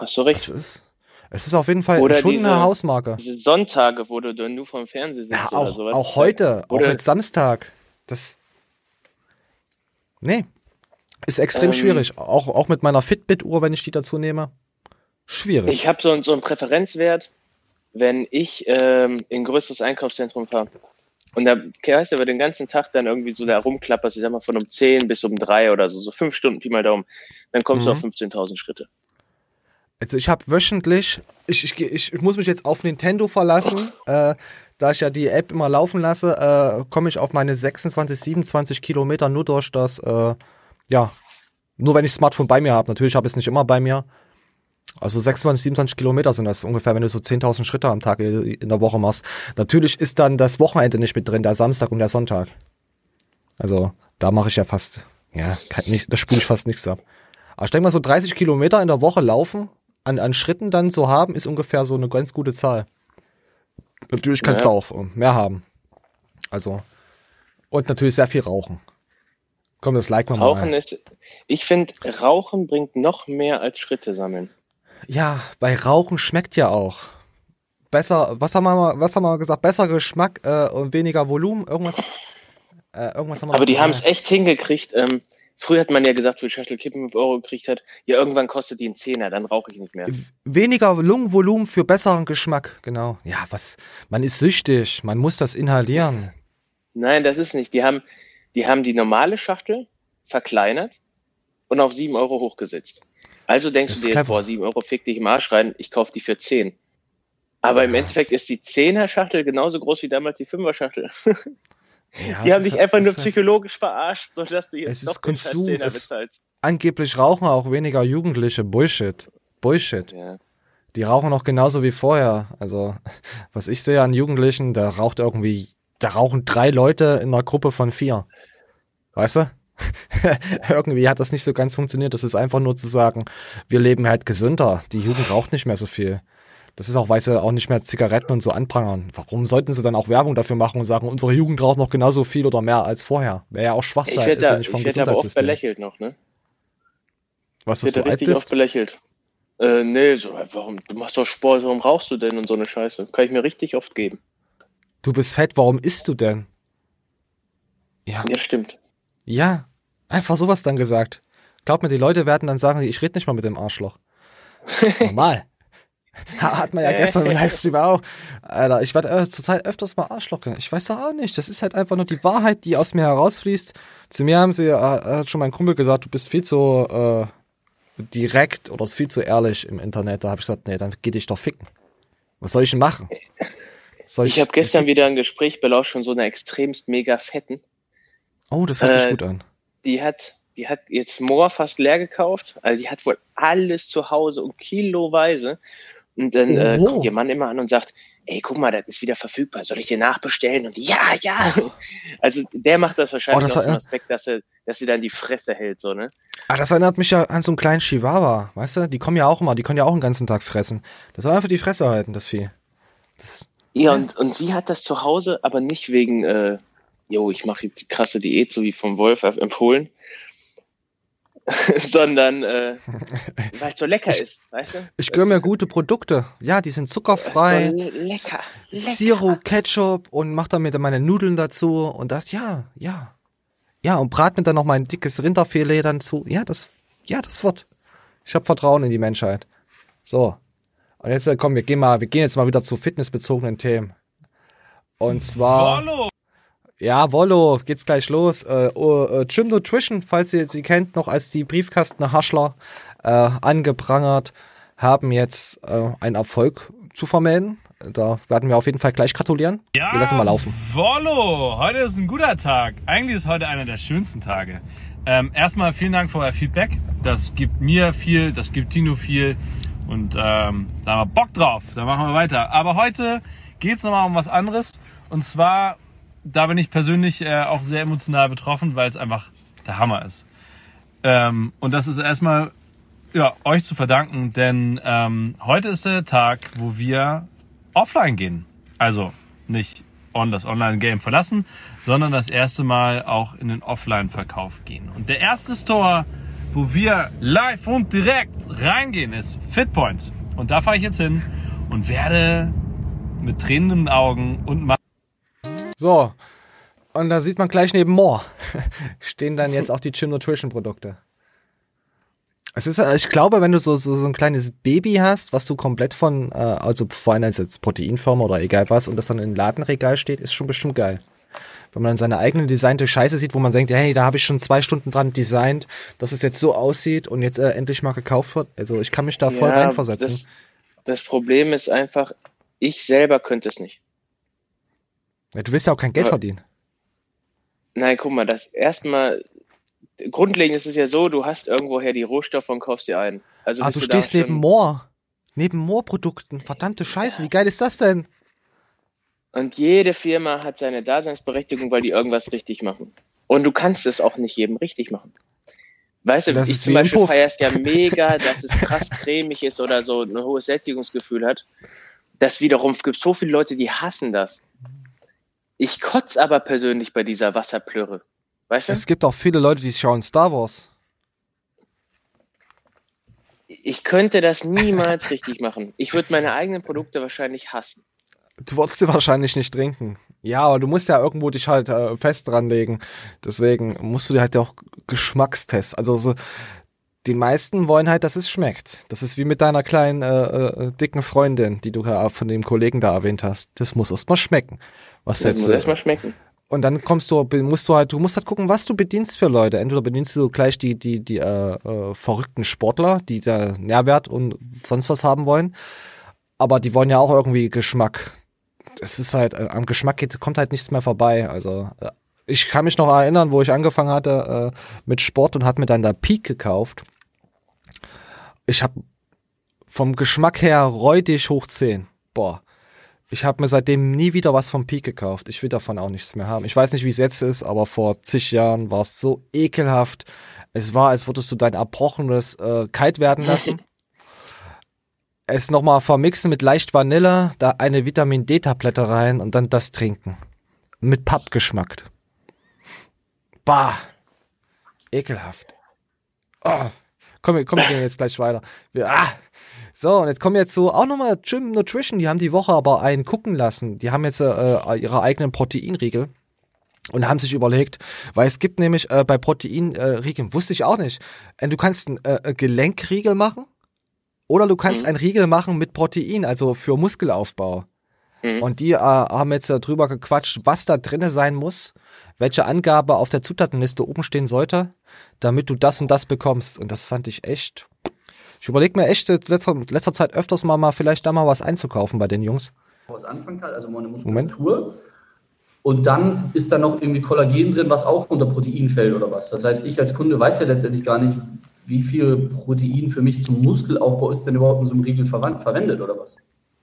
Hast du recht. Es ist, es ist auf jeden Fall Oder schon diese- eine Hausmarke. Diese Sonntage, wo du dann nur vorm Fernseher sitzt Ja, oder auch, sowas. auch heute, auch Oder- jetzt Samstag. Das. Nee. Ist extrem Ähm, schwierig. Auch, auch mit meiner Fitbit-Uhr, wenn ich die dazu nehme. Schwierig. Ich habe so, so einen Präferenzwert, wenn ich ähm, in ein größeres Einkaufszentrum fahre. Und da weißt du, über den ganzen Tag dann irgendwie so da rumklapperst, ich sag mal von um 10 bis um 3 oder so, so fünf Stunden, Pi mal Daumen, dann kommst du Mhm. auf 15.000 Schritte. Also ich habe wöchentlich, ich, ich, ich, ich muss mich jetzt auf Nintendo verlassen, äh, da ich ja die App immer laufen lasse, äh, komme ich auf meine 26, 27 Kilometer nur durch das, äh, ja, nur wenn ich Smartphone bei mir habe. Natürlich habe ich es nicht immer bei mir. Also 26, 27 Kilometer sind das ungefähr, wenn du so 10.000 Schritte am Tag in der Woche machst. Natürlich ist dann das Wochenende nicht mit drin, der Samstag und der Sonntag. Also da mache ich ja fast, ja, kann nicht, da spule ich fast nichts ab. Aber ich denke mal, so 30 Kilometer in der Woche laufen, an, an Schritten dann zu haben, ist ungefähr so eine ganz gute Zahl. Natürlich kannst Ja. du auch mehr haben. Also, und natürlich sehr viel rauchen. Komm, das like mal Rauchen mal. ist, ich finde, Rauchen bringt noch mehr als Schritte sammeln. Ja, bei Rauchen schmeckt ja auch. Besser, was haben wir mal, was haben wir gesagt? Besser Geschmack äh, und weniger Volumen, irgendwas. Äh, irgendwas haben wir Aber die äh, haben es echt hingekriegt. Ähm, früher hat man ja gesagt, für die Schachtel Kippen 5 Euro gekriegt hat, ja, irgendwann kostet die einen Zehner, dann rauche ich nicht mehr. Weniger Lungenvolumen für besseren Geschmack, genau. Ja, was, man ist süchtig, man muss das inhalieren. Nein, das ist nicht. Die haben, Die haben die normale Schachtel verkleinert und auf 7 Euro hochgesetzt. Also denkst Das du dir jetzt, boah, 7 Euro fick dich im Arsch rein, ich kaufe die für 10. Aber im Ja, Endeffekt ist die 10er Schachtel genauso groß wie damals die 5er Schachtel. (laughs) Ja, Die es haben dich halt- einfach es nur halt- psychologisch verarscht, sodass du Es jetzt ist Konsum, 10er es-. Angeblich rauchen auch weniger Jugendliche. Bullshit. Bullshit. Ja. Die rauchen noch genauso wie vorher. Also, (laughs) was ich sehe an Jugendlichen, da raucht irgendwie, da rauchen drei Leute in einer Gruppe von vier. Weißt du? (laughs) irgendwie hat das nicht so ganz funktioniert. Das ist einfach nur zu sagen, wir leben halt gesünder. Die Jugend raucht nicht mehr so viel. Das ist auch, weil sie auch nicht mehr Zigaretten und so anprangern. Warum sollten sie dann auch Werbung dafür machen und sagen, unsere Jugend raucht noch genauso viel oder mehr als vorher? Wäre ja auch Ich Schwachsinn, werde ist ja nicht ich vom werd da aber oft belächelt noch, ne? Was, Ich dass werde du alt richtig oft bist? belächelt. Äh, nee, so, äh, warum, du machst doch Sport, warum rauchst du denn und so eine Scheiße? Kann ich mir richtig oft geben. Du bist fett, warum isst du denn? Ja. Ja, stimmt. Ja, einfach sowas dann gesagt. Glaub mir, die Leute werden dann sagen, ich rede nicht mal mit dem Arschloch. (laughs) Normal. Ha- Hat man ja gestern im Livestream auch. Alter, ich werde äh, zurzeit öfters mal Arschloch genannt. Ich weiß auch nicht. Das ist halt einfach nur die Wahrheit, die aus mir herausfließt. Zu mir haben sie, äh, hat schon mein Kumpel gesagt, du bist viel zu äh, direkt oder viel zu ehrlich im Internet. Da habe ich gesagt, nee, dann geh dich doch ficken. Was soll ich denn machen? Soll Ich habe gestern wieder ein Gespräch belauscht von so einer extremst mega fetten. Oh, das hört sich äh, gut an. Die hat, die hat jetzt Moor fast leer gekauft. Also die hat wohl alles zu Hause und kiloweise. Und dann äh, kommt ihr Mann immer an und sagt, ey, guck mal, das ist wieder verfügbar. Soll ich dir nachbestellen? Und ja, ja. (laughs) Also der macht das wahrscheinlich Oh, das aus dem Aspekt, dass er, dass sie dann die Fresse hält, so, ne? Ah, das erinnert mich ja an so einen kleinen Chihuahua, weißt du? Die kommen ja auch immer, die können ja auch den ganzen Tag fressen. Das soll einfach die Fresse halten, das Vieh. Das, Ja, und, und sie hat das zu Hause, aber nicht wegen, äh, jo, ich mache die krasse Diät, so wie vom Wolf empfohlen, (laughs) sondern äh, (laughs) weil es so lecker ist, weißt du? ich gönne mir gute Produkte. Ja, die sind zuckerfrei. So le- lecker, lecker. Zero Ketchup und mach dann mir dann meine Nudeln dazu und das, ja, ja. Ja, und brat mir dann noch mein dickes Rinderfilet dann zu. Ja, das, ja, das wird. Ich habe Vertrauen in die Menschheit. So. Und jetzt äh, komm, wir gehen mal, wir gehen jetzt mal wieder zu fitnessbezogenen Themen. Und zwar. Ja, Wollo, geht's gleich los. Äh, oh, äh, Gym Nutrition, falls ihr sie kennt, noch als die Briefkastenhaschler äh, angeprangert, haben jetzt äh, einen Erfolg zu vermelden. Da werden wir auf jeden Fall gleich gratulieren. Ja, Wir lassen mal laufen. Wollo, heute ist ein guter Tag. Eigentlich ist heute einer der schönsten Tage. Ähm, erstmal vielen Dank für euer Feedback. Das gibt mir viel, das gibt Tino viel. Und ähm, da haben wir Bock drauf. Da machen wir weiter. Aber heute geht es nochmal um was anderes. Und zwar, da bin ich persönlich äh, auch sehr emotional betroffen, weil es einfach der Hammer ist. Ähm, und das ist erstmal ja, euch zu verdanken, denn ähm, heute ist der Tag, wo wir offline gehen. Also nicht on das Online-Game verlassen, sondern das erste Mal auch in den Offline-Verkauf gehen. Und der erste Store, wo wir live und direkt reingehen, ist Fitpoint. Und da fahre ich jetzt hin und werde mit tränenden Augen und ma- So. Und da sieht man gleich neben More (laughs) stehen dann jetzt auch die Gym Nutrition Produkte. Es ist, äh, ich glaube, wenn du so, so, so ein kleines Baby hast, was du komplett von, äh, also vor allem als jetzt Proteinfirma oder egal was, und das dann im Ladenregal steht, ist schon bestimmt geil. Wenn man dann seine eigene designte Scheiße sieht, wo man denkt, hey, da habe ich schon zwei Stunden dran designt, dass es jetzt so aussieht und jetzt äh, endlich mal gekauft wird. Also ich kann mich da voll Ja, reinversetzen. Das, das Problem ist einfach, ich selber könnte es nicht. Ja, du willst ja auch kein Geld Ja. verdienen. Nein, guck mal, das erstmal, grundlegend ist es ja so, du hast irgendwoher die Rohstoffe und kaufst sie ein. Also Ah, du da stehst neben More. Neben More-Produkten. Verdammte Scheiße, wie geil ist das denn? Und jede Firma hat seine Daseinsberechtigung, weil die irgendwas richtig machen. Und du kannst es auch nicht jedem richtig machen. Weißt du, Das ich zum Beispiel feierst ja (laughs) mega, dass es krass cremig ist oder so ein hohes Sättigungsgefühl hat. Das wiederum gibt so viele Leute, die hassen das. Ich kotz aber persönlich bei dieser Wasserplörre. Weißt du? Es gibt auch viele Leute, die schauen Star Wars. Ich könnte das niemals (laughs) richtig machen. Ich würde meine eigenen Produkte wahrscheinlich hassen. Du wolltest sie wahrscheinlich nicht trinken. Ja, aber du musst ja irgendwo dich halt äh, fest dran legen. Deswegen musst du dir halt auch Geschmackstests. Also so, die meisten wollen halt, dass es schmeckt. Das ist wie mit deiner kleinen äh, äh, dicken Freundin, die du ja von dem Kollegen da erwähnt hast. Das muss erst mal schmecken. Was jetzt? muss erstmal schmecken. Und dann kommst du, musst du halt, du musst halt gucken, was du bedienst für Leute. Entweder bedienst du gleich die, die, die äh, äh, verrückten Sportler, die da Nährwert und sonst was haben wollen. Aber die wollen ja auch irgendwie Geschmack. Es ist halt, äh, am Geschmack geht, kommt halt nichts mehr vorbei. Also äh, ich kann mich noch erinnern, wo ich angefangen hatte äh, mit Sport und habe mir dann da Peak gekauft. Ich habe vom Geschmack her räudig hoch 10. Boah. Ich habe mir seitdem nie wieder was vom Peak gekauft. Ich will davon auch nichts mehr haben. Ich weiß nicht, wie es jetzt ist, aber vor zig Jahren war es so ekelhaft. Es war, als würdest du dein Erbrochenes äh, kalt werden lassen. (laughs) es nochmal vermixen mit leicht Vanille, da eine Vitamin D-Tablette rein und dann das trinken. Mit Pappgeschmack. Bah. Ekelhaft. Oh. Komm, komm, wir gehen jetzt gleich weiter. Wir, ah. So, und jetzt kommen wir jetzt so auch nochmal Gym Nutrition. Die haben die Woche aber einen gucken lassen. Die haben jetzt äh, ihre eigenen Proteinriegel und haben sich überlegt, weil es gibt nämlich äh, bei Proteinriegeln, äh, wusste ich auch nicht, äh, du kannst einen äh, Gelenkriegel machen oder du kannst mhm. einen Riegel machen mit Protein, also für Muskelaufbau. Mhm. Und die äh, haben jetzt darüber gequatscht, was da drinne sein muss, welche Angabe auf der Zutatenliste oben stehen sollte, damit du das und das bekommst. Und das fand ich echt. Ich überlege mir echt in letzter, letzter Zeit öfters mal, mal vielleicht da mal was einzukaufen bei den Jungs. Was anfangen kann, also meine Muskulatur. Moment. Und dann ist da noch irgendwie Kollagen drin, was auch unter Protein fällt oder was. Das heißt, ich als Kunde weiß ja letztendlich gar nicht, wie viel Protein für mich zum Muskelaufbau ist denn überhaupt in so einem Riegel verwendet oder was.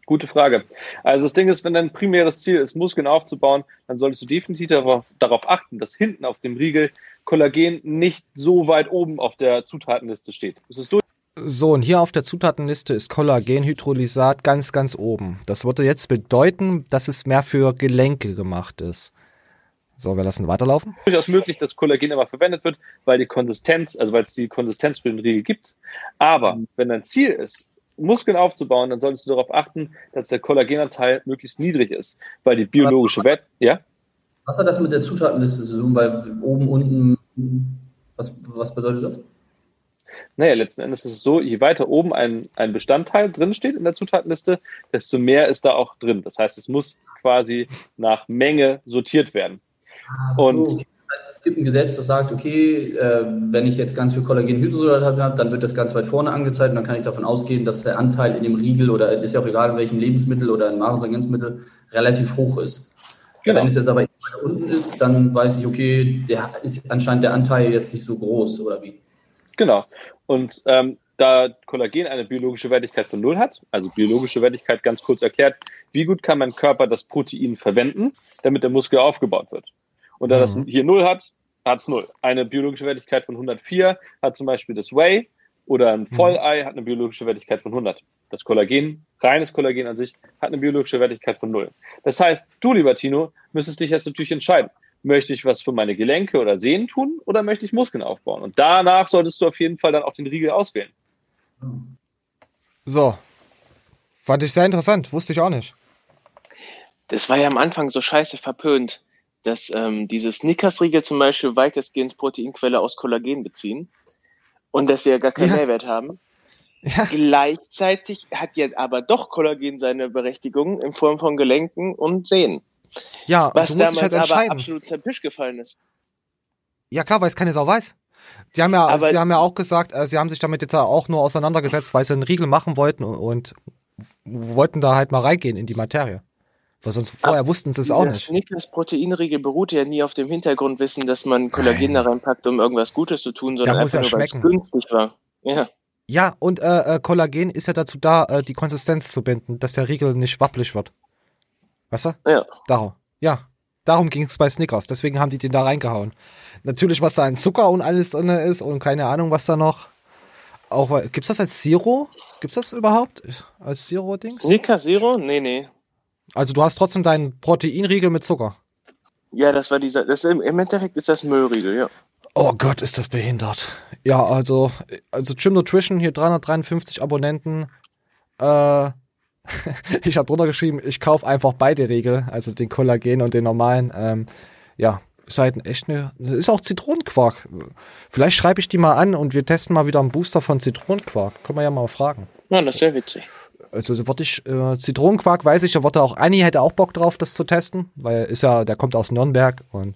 Gute Frage. Also das Ding ist, wenn dein primäres Ziel ist, Muskeln aufzubauen, dann solltest du definitiv darauf, darauf achten, dass hinten auf dem Riegel Kollagen nicht so weit oben auf der Zutatenliste steht. Das ist durch so, und hier auf der Zutatenliste ist Kollagenhydrolysat ganz, ganz oben. Das würde jetzt bedeuten, dass es mehr für Gelenke gemacht ist. So, wir lassen weiterlaufen. Durchaus möglich, dass Kollagen aber verwendet wird, weil die Konsistenz, also weil es die Konsistenz für den Riegel gibt. Aber mhm. wenn dein Ziel ist, Muskeln aufzubauen, dann solltest du darauf achten, dass der Kollagenanteil möglichst niedrig ist, weil die biologische Wert, ja? Was hat das mit der Zutatenliste zu tun? Weil oben, unten, was, was bedeutet das? Naja, letzten Endes ist es so, je weiter oben ein, ein Bestandteil drin steht in der Zutatenliste, desto mehr ist da auch drin. Das heißt, es muss quasi nach Menge sortiert werden. So, Und es gibt ein Gesetz, das sagt, okay, äh, wenn ich jetzt ganz viel Kollagenhydrolat habe, dann wird das ganz weit vorne angezeigt und dann kann ich davon ausgehen, dass der Anteil in dem Riegel oder ist ja auch egal in welchem Lebensmittel oder in Nahrungsergänzungsmittel relativ hoch ist. Genau. Wenn es jetzt aber weiter unten ist, dann weiß ich, okay, der ist anscheinend der Anteil jetzt nicht so groß oder wie. Genau. Und ähm, da Kollagen eine biologische Wertigkeit von null hat, also biologische Wertigkeit ganz kurz erklärt, wie gut kann mein Körper das Protein verwenden, damit der Muskel aufgebaut wird? Und da mhm. das hier null hat, hat es null. Eine biologische Wertigkeit von 104 hat zum Beispiel das Whey oder ein mhm. Vollei hat eine biologische Wertigkeit von 100. Das Kollagen, reines Kollagen an sich, hat eine biologische Wertigkeit von null. Das heißt, du, lieber Tino, müsstest dich jetzt natürlich entscheiden. Möchte ich was für meine Gelenke oder Sehnen tun oder möchte ich Muskeln aufbauen? Und danach solltest du auf jeden Fall dann auch den Riegel auswählen. So. Fand ich sehr interessant, wusste ich auch nicht. Das war ja am Anfang so scheiße verpönt, dass ähm, diese Snickers-Riegel zum Beispiel weitestgehend Proteinquelle aus Kollagen beziehen und dass sie ja gar keinen ja. Mehrwert haben. Ja. Gleichzeitig hat jetzt aber doch Kollagen seine Berechtigung in Form von Gelenken und Sehnen. Ja, was du musst damals halt aber absolut zum Tisch gefallen ist. Ja klar, weil es keine Sau weiß. Die haben ja, aber sie haben ja auch gesagt, äh, sie haben sich damit jetzt auch nur auseinandergesetzt, weil sie einen Riegel machen wollten und, und wollten da halt mal reingehen in die Materie. Was sonst vorher Ab, wussten sie es auch nicht. Snickers Proteinriegel beruht ja nie auf dem Hintergrundwissen, dass man Kollagen da reinpackt, um irgendwas Gutes zu tun, sondern einfach ja nur, weil es günstig war. Ja. Ja, und äh, äh, Kollagen ist ja dazu da, äh, die Konsistenz zu binden, dass der Riegel nicht wappelig wird. Weißt du? Ja. Darum. Ja. Darum ging es bei Snickers. Deswegen haben die den da reingehauen. Natürlich, was da an Zucker und alles drin ist und keine Ahnung, was da noch. Auch, gibt's das als Zero? Gibt's das überhaupt? Als Zero-Dings? Snickers Zero? Nee, nee. Also du hast trotzdem deinen Proteinriegel mit Zucker. Ja, das war dieser, das im, im Endeffekt ist das Müllriegel, ja. Oh Gott, ist das behindert. Ja, also, also Gym Nutrition, hier 353 Abonnenten. Äh, (laughs) ich habe drunter geschrieben, ich kaufe einfach beide Riegel, also den Kollagen und den normalen. Ähm, ja, ist halt echt eine, ist auch Zitronenquark. Vielleicht schreibe ich die mal an und wir testen mal wieder einen Booster von Zitronenquark. Können wir ja mal fragen. Ja, das wäre witzig. Also so würde ich, äh, Zitronenquark weiß ich, da wurde auch, Anni hätte auch Bock drauf, das zu testen, weil ist ja, der kommt aus Nürnberg und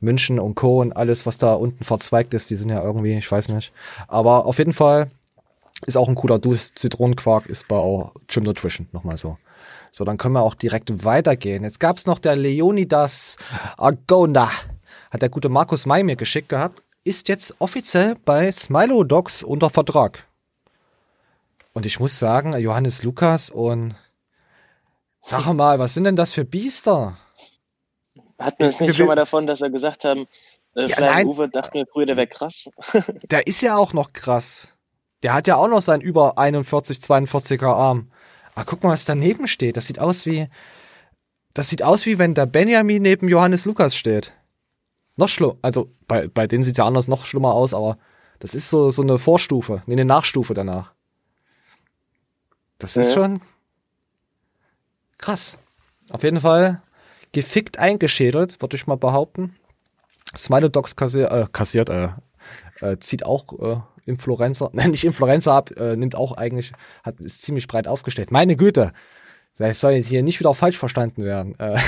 München und Co. und alles, was da unten verzweigt ist, die sind ja irgendwie, ich weiß nicht. Aber auf jeden Fall ist auch ein cooler Du Zitronenquark, ist bei auch Gym Nutrition, nochmal so. So, dann können wir auch direkt weitergehen. Jetzt gab's noch der Leonidas Argona. Hat der gute Markus May mir geschickt gehabt. Ist jetzt offiziell bei Smilo Docs unter Vertrag. Und ich muss sagen, Johannes Lukas und sag mal, was sind denn das für Biester? Hatten wir es nicht Wir- schon mal davon, dass wir gesagt haben, äh, Ja. Uwe dachte mir früher, der wäre krass. (laughs) Der ist ja auch noch krass. Der hat ja auch noch seinen über 41, 42er Arm. Aber guck mal, was daneben steht. Das sieht aus wie, das sieht aus wie wenn der Benjamin neben Johannes Lukas steht. Noch schlimm. Also bei, bei denen sieht's ja anders noch schlimmer aus, aber das ist so, so eine Vorstufe, nee, eine Nachstufe danach. Das ist Ja. schon krass. Auf jeden Fall gefickt eingeschädelt, würde ich mal behaupten. Dogs kassiert, äh, kassiert, äh, äh, zieht auch äh, Influencer, (laughs) nein, nicht Influencer ab, äh, nimmt auch eigentlich, hat ist ziemlich breit aufgestellt. Meine Güte, das soll jetzt hier nicht wieder falsch verstanden werden. Äh,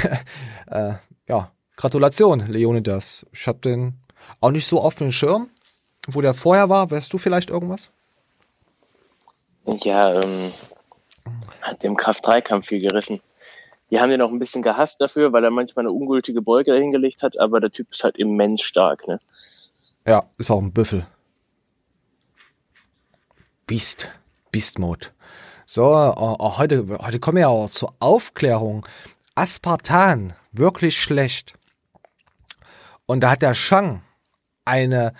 (laughs) äh, ja, Gratulation, Leonidas. Ich hab den auch nicht so auf dem Schirm, wo der vorher war. Weißt du vielleicht irgendwas? Ja, ähm, hat dem Kraft-3-Kampf viel gerissen. Die haben den auch ein bisschen gehasst dafür, weil er manchmal eine ungültige Beuge dahingelegt hat, aber der Typ ist halt immens stark, ne? Ja, ist auch ein Büffel. Beast. Beast Mode. So, äh, äh, heute, heute kommen wir ja auch zur Aufklärung. Aspartan, wirklich schlecht. Und da hat der Shang eine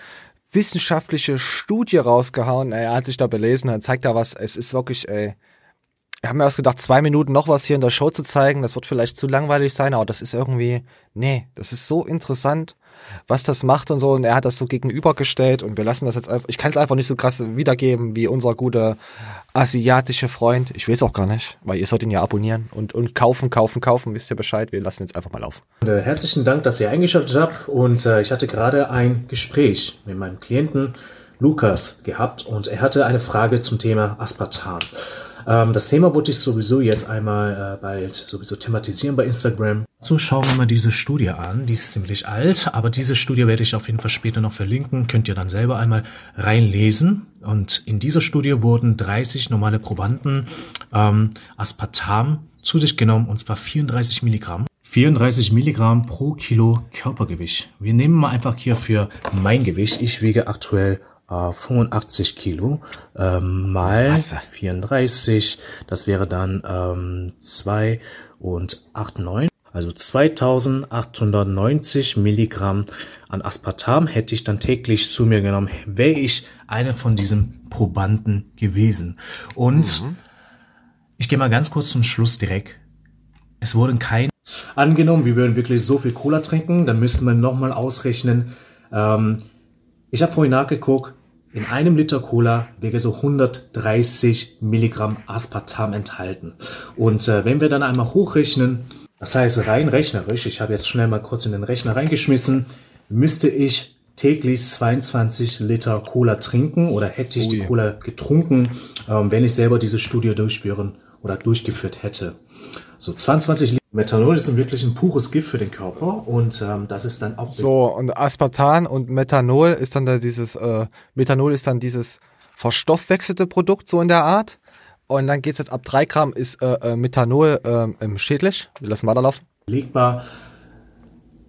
wissenschaftliche Studie rausgehauen. Er hat sich da belesen, er zeigt da was. Es ist wirklich, ey. Wir haben mir erst gedacht, zwei Minuten noch was hier in der Show zu zeigen. Das wird vielleicht zu langweilig sein, aber das ist irgendwie, nee, das ist so interessant, was das macht und so. Und er hat das so gegenübergestellt und wir lassen das jetzt einfach, ich kann es einfach nicht so krass wiedergeben wie unser guter asiatische Freund. Ich weiß auch gar nicht, weil ihr sollt ihn ja abonnieren und, und kaufen, kaufen, kaufen. Wisst ihr Bescheid? Wir lassen jetzt einfach mal laufen. Äh, Herzlichen Dank, dass ihr eingeschaltet habt. Und äh, ich hatte gerade ein Gespräch mit meinem Klienten Lukas gehabt und er hatte eine Frage zum Thema Aspartam. Ähm, das Thema wollte ich sowieso jetzt einmal äh, bald sowieso thematisieren bei Instagram. So schauen wir mal diese Studie an. Die ist ziemlich alt, aber diese Studie werde ich auf jeden Fall später noch verlinken. Könnt ihr dann selber einmal reinlesen. Und in dieser Studie wurden 30 normale Probanden ähm, Aspartam zu sich genommen, und zwar 34 Milligramm. 34 Milligramm pro Kilo Körpergewicht. Wir nehmen mal einfach hier für mein Gewicht. Ich wiege aktuell äh, 85 Kilo ähm, mal Masse. 34. Das wäre dann ähm, 2 und 8, 9. Also 2890 Milligramm an Aspartam hätte ich dann täglich zu mir genommen, wäre ich einer von diesen Probanden gewesen. Und ich gehe mal ganz kurz zum Schluss direkt. Es wurden kein Angenommen, wir würden wirklich so viel Cola trinken, dann müsste man nochmal ausrechnen. Ähm, ich habe vorhin nachgeguckt, in einem Liter Cola wäre so 130 Milligramm Aspartam enthalten. Und äh, wenn wir dann einmal hochrechnen, das heißt rein rechnerisch, ich habe jetzt schnell mal kurz in den Rechner reingeschmissen, müsste ich täglich 22 Liter Cola trinken oder hätte ich die Ui. Cola getrunken, ähm, wenn ich selber diese Studie durchführen oder durchgeführt hätte. So 22 Liter Methanol ist wirklich ein pures Gift für den Körper und ähm, das ist dann auch So, und Aspartan und Methanol ist dann da dieses, äh, Methanol ist dann dieses verstoffwechselte Produkt, so in der Art. Und dann geht's jetzt ab drei Gramm ist äh, äh, Methanol ähm, schädlich. Wir lassen weiterlaufen. belegbar.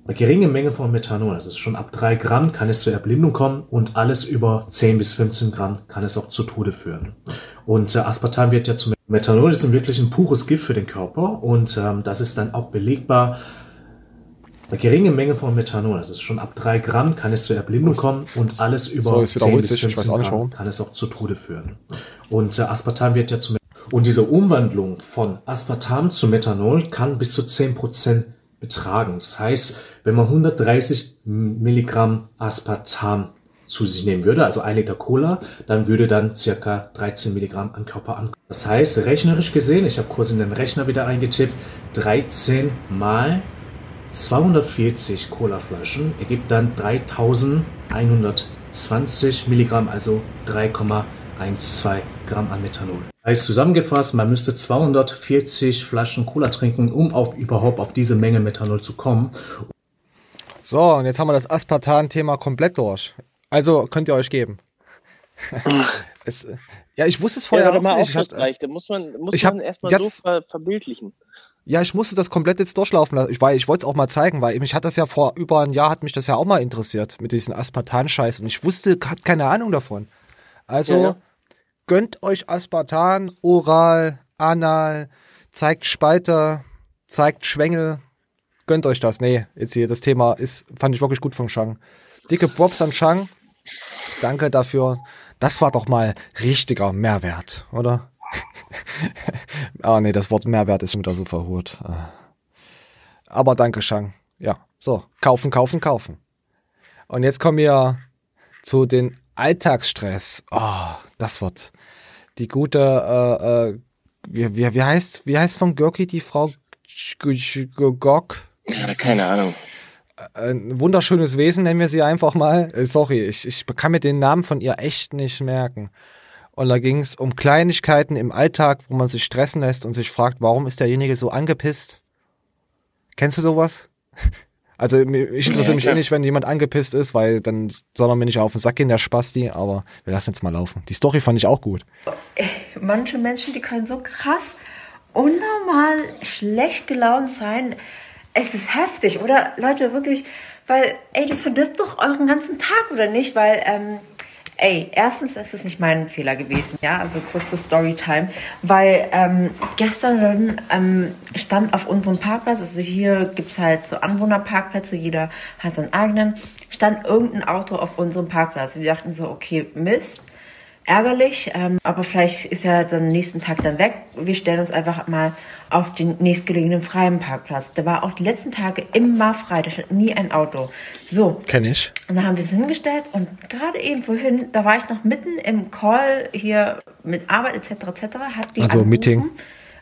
Bei geringen Mengen von Methanol, also schon ab 3 Gramm, kann es zur Erblindung kommen und alles über 10 bis 15 Gramm kann es auch zu Tode führen. Und äh, Aspartam wird ja zu Methanol ist wirklich ein pures Gift für den Körper und ähm, das ist dann auch belegbar. Bei geringen Mengen von Methanol, also schon ab 3 Gramm, kann es zur Erblindung kommen und alles über So, jetzt 10 wiederholt bis sich, ich 15 weiß auch nicht Gramm kann es auch zu Tode führen. Und äh, Aspartam wird ja zu und diese Umwandlung von Aspartam zu Methanol kann bis zu 10% betragen. Das heißt, wenn man 130 Milligramm Aspartam zu sich nehmen würde, also ein Liter Cola, dann würde dann circa 13 Milligramm an Körper ankommen. Das heißt, rechnerisch gesehen, ich habe kurz in den Rechner wieder eingetippt, 13 mal 240 Colaflaschen ergibt dann 3120 Milligramm, also 3,8 0,12 Gramm an Methanol. Heißt zusammengefasst, man müsste 240 Flaschen Cola trinken, um auf, überhaupt auf diese Menge Methanol zu kommen. So, und jetzt haben wir das Aspartan-Thema komplett durch. Also könnt ihr euch geben. (laughs) es, ja, ich wusste es vorher ja, mal nicht. Ich hab- aufschlussreich. Da muss man, muss ich hab man erstmal so jetzt- ver verbildlichen. Ja, ich musste das komplett jetzt durchlaufen lassen. Ich, weil ich wollte es auch mal zeigen, weil mich hat das ja vor über ein Jahr hat mich das ja auch mal interessiert mit diesem Aspartan-Scheiß und ich wusste, hat keine Ahnung davon. Also Ja, ja. Gönnt euch Aspartan, oral, anal, zeigt Spalter, zeigt Schwängel, gönnt euch das. Nee, jetzt hier das Thema ist fand ich wirklich gut von Shang. Dicke Props an Shang. Danke dafür. Das war doch mal richtiger Mehrwert, oder? (laughs) ah, nee, das Wort Mehrwert ist schon wieder so verhurt. Ah. Aber danke, Shang. Ja, so. Kaufen, kaufen, kaufen. Und jetzt kommen wir zu den Alltagsstress. Oh, das Wort. Die gute, äh, äh, wie, wie, wie heißt, wie heißt von Görki die Frau Gok? Ja, keine Ahnung. Ein wunderschönes Wesen, nennen wir sie einfach mal. Äh, Sorry, ich, ich kann mir den Namen von ihr echt nicht merken. Und da ging es um Kleinigkeiten im Alltag, wo man sich stressen lässt und sich fragt, warum ist derjenige so angepisst? Kennst du sowas? Also ich interessiere Ja, mich eh nicht, wenn jemand angepisst ist, weil dann soll er mir nicht auf den Sack gehen, der Spasti, aber wir lassen jetzt mal laufen. Die Story fand ich auch gut. manche Menschen, die können so krass unnormal schlecht gelaunt sein. Es ist heftig, oder? Leute, wirklich, weil, ey, das verdirbt doch euren ganzen Tag, oder nicht? Weil, ähm, ey, erstens ist es nicht mein Fehler gewesen, ja, also kurze Storytime, weil ähm, gestern ähm, stand auf unserem Parkplatz, also hier gibt es halt so Anwohnerparkplätze, jeder hat seinen eigenen, stand irgendein Auto auf unserem Parkplatz. Wir dachten so, okay, Mist, ärgerlich, ähm, aber vielleicht ist er dann nächsten Tag dann weg. Wir stellen uns einfach mal auf den nächstgelegenen freien Parkplatz. Der war auch die letzten Tage immer frei, da stand nie ein Auto. So, Kenn ich. und dann haben wir es hingestellt und gerade eben vorhin, da war ich noch mitten im Call hier mit Arbeit etc. etc. Hat die Also angerufen, Meeting.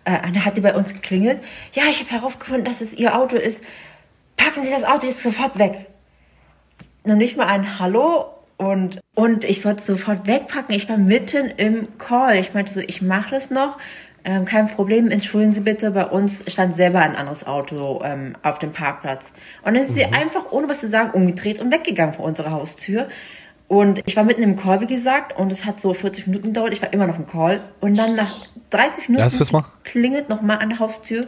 Äh, hat die bei uns geklingelt. Ja, ich habe herausgefunden, dass es ihr Auto ist. Packen Sie das Auto jetzt sofort weg. Noch nicht mal ein Hallo und, und ich sollte sofort wegpacken. Ich war mitten im Call. Ich meinte so, ich mache das noch. Ähm, kein Problem, entschuldigen Sie bitte, bei uns stand selber ein anderes Auto ähm, auf dem Parkplatz. Und dann ist sie einfach, ohne was zu sagen, umgedreht und weggegangen vor unserer Haustür. Und ich war mitten im Call, wie gesagt, und es hat so 40 Minuten gedauert. Ich war immer noch im Call. Und dann nach 30 Ja, das wissen Minuten wir. klingelt nochmal an der Haustür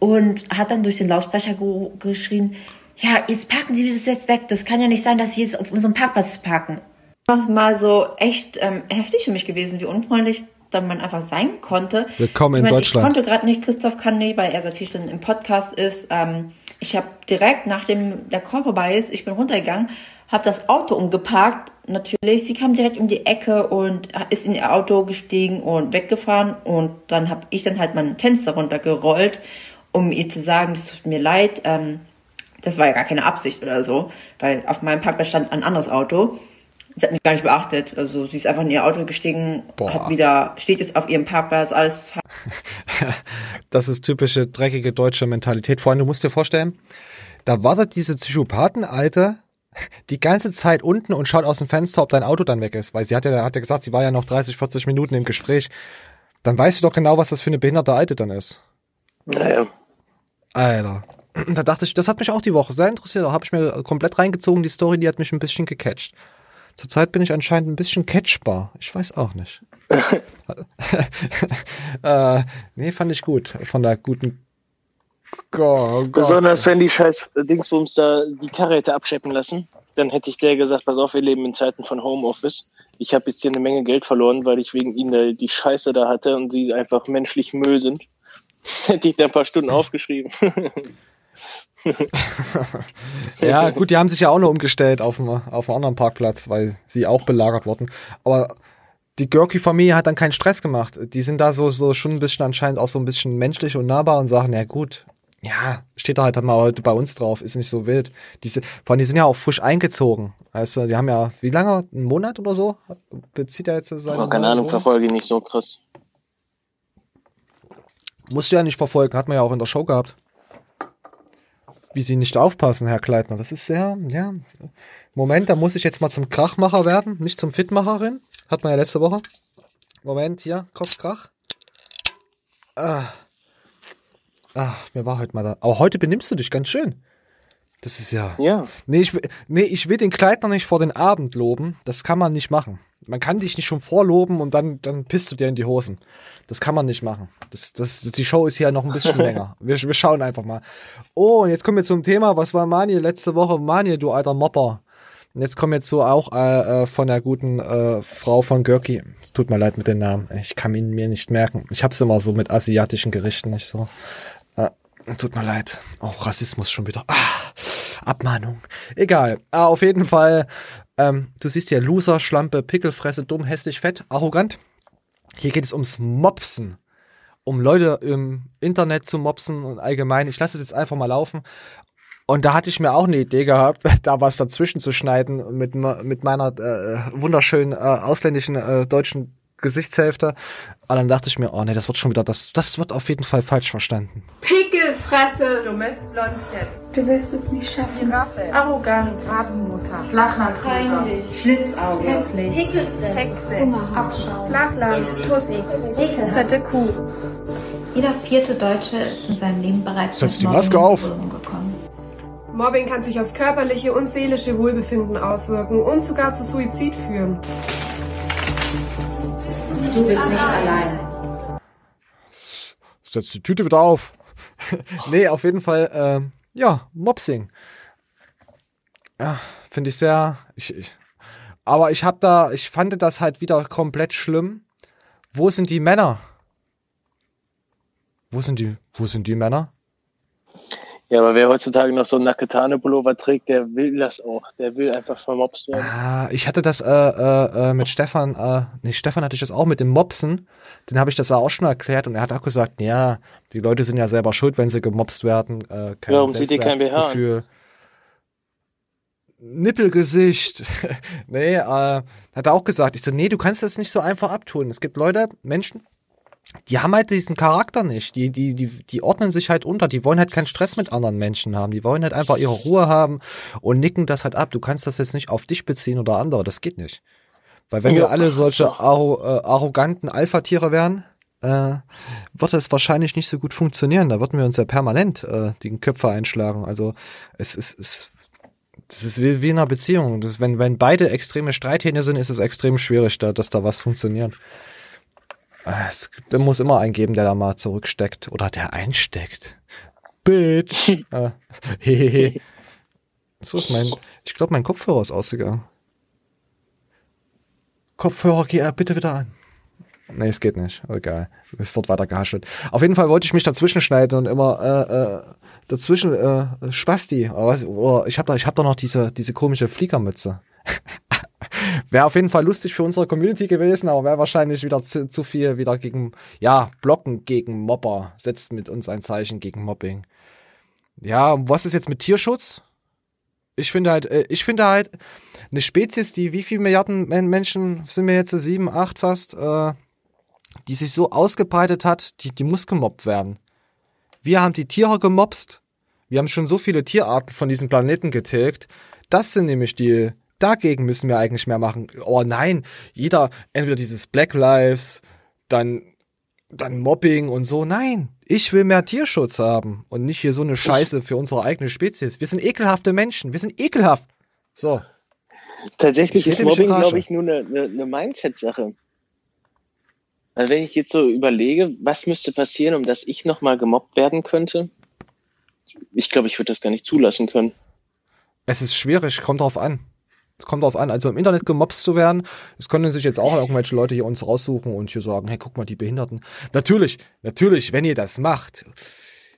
und hat dann durch den Lautsprecher ge geschrien, ja, jetzt parken Sie das jetzt weg. Das kann ja nicht sein, dass Sie jetzt auf unserem Parkplatz parken. Mal so echt ähm, heftig für mich gewesen, wie unfreundlich dann man einfach sein konnte. Willkommen ich in meine, Deutschland. Ich konnte gerade nicht Christoph Kanne, weil er seit vier Stunden im Podcast ist. Ähm, ich habe direkt, nachdem der Call vorbei ist, ich bin runtergegangen, habe das Auto umgeparkt. Natürlich, sie kam direkt um die Ecke und ist in ihr Auto gestiegen und weggefahren. Und dann habe ich dann halt mein Fenster runtergerollt, um ihr zu sagen, es tut mir leid. Ähm, das war ja gar keine Absicht oder so, weil auf meinem Parkplatz stand ein anderes Auto. Sie hat mich gar nicht beachtet. Also sie ist einfach in ihr Auto gestiegen, Boah. hat wieder, steht jetzt auf ihrem Parkplatz, alles (laughs) Das ist typische dreckige deutsche Mentalität. Vor allem, du musst dir vorstellen, da wartet diese Psychopathen, Alte, die ganze Zeit unten und schaut aus dem Fenster, ob dein Auto dann weg ist. Weil sie hat ja, hat ja gesagt, sie war ja noch 30, 40 Minuten im Gespräch. Dann weißt du doch genau, was das für eine behinderte Alte dann ist. Naja. Alter. Da dachte ich, das hat mich auch die Woche sehr interessiert. Da habe ich mir komplett reingezogen. Die Story, die hat mich ein bisschen gecatcht. Zurzeit bin ich anscheinend ein bisschen catchbar. Ich weiß auch nicht. (laughs) äh, nee, fand ich gut. Von der guten. Go. Besonders wenn die scheiß Dingsbums da die Karre hätte abscheppen lassen, dann hätte ich der gesagt, pass auf, wir leben in Zeiten von Homeoffice. Ich habe jetzt hier eine Menge Geld verloren, weil ich wegen ihnen da die Scheiße da hatte und sie einfach menschlich Müll sind. (laughs) hätte ich da ein paar Stunden aufgeschrieben. (laughs) (laughs) Ja, gut, die haben sich ja auch noch umgestellt auf einem, auf einem anderen Parkplatz, weil sie auch belagert wurden. Aber die Görki-Familie hat dann keinen Stress gemacht. Die sind da so, so schon ein bisschen anscheinend auch so ein bisschen menschlich und nahbar und sagen, ja gut, ja, steht da halt mal heute bei uns drauf, ist nicht so wild. Diese, vor allem, die sind ja auch frisch eingezogen. Du, die haben ja, wie lange? Einen Monat oder so? Bezieht er jetzt seine Oh, keine Ahnung, verfolge ich nicht so krass. Musst du ja nicht verfolgen, hat man ja auch in der Show gehabt. Wie sie nicht aufpassen, Herr Kleitner. Das ist sehr, ja. Moment, da muss ich jetzt mal zum Krachmacher werden, nicht zum Fitmacherin. Hat man ja letzte Woche. Moment, hier, Krach. Ah. ah, mir war heute mal da. Aber heute benimmst du dich ganz schön. Das ist ja. Ja. Nee, ich, will- nee, ich will den Kleidner nicht vor den Abend loben. Das kann man nicht machen. Man kann dich nicht schon vorloben und dann, dann pisst du dir in die Hosen. Das kann man nicht machen. Das, das, die Show ist ja noch ein bisschen (laughs) länger. Wir, wir schauen einfach mal. Oh, und jetzt kommen wir zum Thema. Was war Mani letzte Woche? Mani, du alter Mopper. Und jetzt kommen wir zu auch äh, äh, von der guten äh, Frau von Görki. Es tut mir leid mit den Namen. Ich kann ihn mir nicht merken. Ich hab's immer so mit asiatischen Gerichten nicht so. Äh, tut mir leid. Auch Rassismus schon wieder. Ah, Abmahnung. Egal. Ah, auf jeden Fall. Ähm, du siehst ja Loser, Schlampe, Pickelfresse, dumm, hässlich, fett, arrogant. Hier geht es ums Mopsen. Um Leute im Internet zu mopsen und allgemein. Ich lasse es jetzt einfach mal laufen. Und da hatte ich mir auch eine Idee gehabt, (laughs) da was dazwischen zu schneiden mit, mit meiner äh, wunderschönen äh, ausländischen äh, deutschen Gesichtshälfte. Aber dann dachte ich mir, oh nee, das wird schon wieder, das, das wird auf jeden Fall falsch verstanden. Pickelfresse. Dummes Blondchen. Du wirst es nicht schaffen. Arrogant. Rabenmutter. Peinlich. Schlipsauge. Hässlich. Pickelfresse. Hexe. Abschau. Flachland. Tussi. Ekelhafte Kuh. Jeder vierte Deutsche ist in seinem Leben bereits Setz die Mobbing Maske in auf. Gekommen. Mobbing kann sich aufs körperliche und seelische Wohlbefinden auswirken und sogar zu Suizid führen. Du bist nicht allein. Setz die Tüte wieder auf. (laughs) nee, auf jeden Fall, ähm, ja, Mopsing. Ja, finde ich sehr. Ich, ich, aber ich hab da, ich fand das halt wieder komplett schlimm. Wo sind die Männer? Wo sind die, wo sind die Männer? Ja, aber wer heutzutage noch so einen Nakatane-Pullover trägt, der will das auch. Der will einfach vermobst werden. Ah, ich hatte das äh, äh, äh, mit Stefan, äh, nee, Stefan hatte ich das auch mit dem Mopsen. Den habe ich das auch schon erklärt und er hat auch gesagt, ja, die Leute sind ja selber schuld, wenn sie gemobst werden. Äh, kein Warum zieht ihr kein BH an? Nippelgesicht. (laughs) nee, äh, hat er auch gesagt. Ich so, nee, du kannst das nicht so einfach abtun. Es gibt Leute, Menschen, die haben halt diesen Charakter nicht. Die, die, die, die ordnen sich halt unter. Die wollen halt keinen Stress mit anderen Menschen haben. Die wollen halt einfach ihre Ruhe haben und nicken das halt ab. Du kannst das jetzt nicht auf dich beziehen oder andere. Das geht nicht. Weil wenn wir Ja. alle solche arro, äh, arroganten Alpha-Tiere wären, äh, wird es wahrscheinlich nicht so gut funktionieren. Da würden wir uns ja permanent äh, die Köpfe einschlagen. Also es ist, es, das ist wie, wie in einer Beziehung. Das, wenn, wenn beide extreme Streithähne sind, ist es extrem schwierig, da, dass da was funktioniert. Äh, Es da muss immer einen geben, der da mal zurücksteckt. Oder der einsteckt. Bitch. äh, (laughs) hehehe. (laughs) So ist mein, ich glaube, mein Kopfhörer ist ausgegangen. Kopfhörer, geh bitte wieder an. Nee, es geht nicht. Egal. Es wird weiter gehaschelt. Auf jeden Fall wollte ich mich dazwischen schneiden und immer äh, äh, dazwischen äh, Spasti. Oder, was, oder ich habe da, ich hab da noch diese, diese komische Fliegermütze. (laughs) wäre auf jeden Fall lustig für unsere Community gewesen, aber wäre wahrscheinlich wieder zu, zu viel wieder gegen, ja, Blocken gegen Mobber. Setzt mit uns ein Zeichen gegen Mobbing. Ja, was ist jetzt mit Tierschutz? Ich finde halt, äh, ich finde halt, eine Spezies, die wie viele Milliarden Men Menschen sind wir jetzt, sieben, acht fast, äh, die sich so ausgebreitet hat, die, die muss gemobbt werden. Wir haben die Tiere gemobst. Wir haben schon so viele Tierarten von diesem Planeten getilgt. Das sind nämlich die, dagegen müssen wir eigentlich mehr machen. Oh nein, jeder, entweder dieses Black Lives, dann, dann Mobbing und so. Nein, ich will mehr Tierschutz haben und nicht hier so eine Scheiße für unsere eigene Spezies. Wir sind ekelhafte Menschen. Wir sind ekelhaft. So. Tatsächlich Ich ist Mobbing, glaube ich, nur eine, eine, eine Mindset-Sache. Also wenn ich jetzt so überlege, was müsste passieren, um dass ich nochmal gemobbt werden könnte, ich glaube, ich würde das gar nicht zulassen können. Es ist schwierig, kommt drauf an. Es kommt drauf an. Also im Internet gemobst zu werden, es können sich jetzt auch irgendwelche Leute hier uns raussuchen und hier sagen, hey, guck mal, die Behinderten. Natürlich, natürlich, wenn ihr das macht,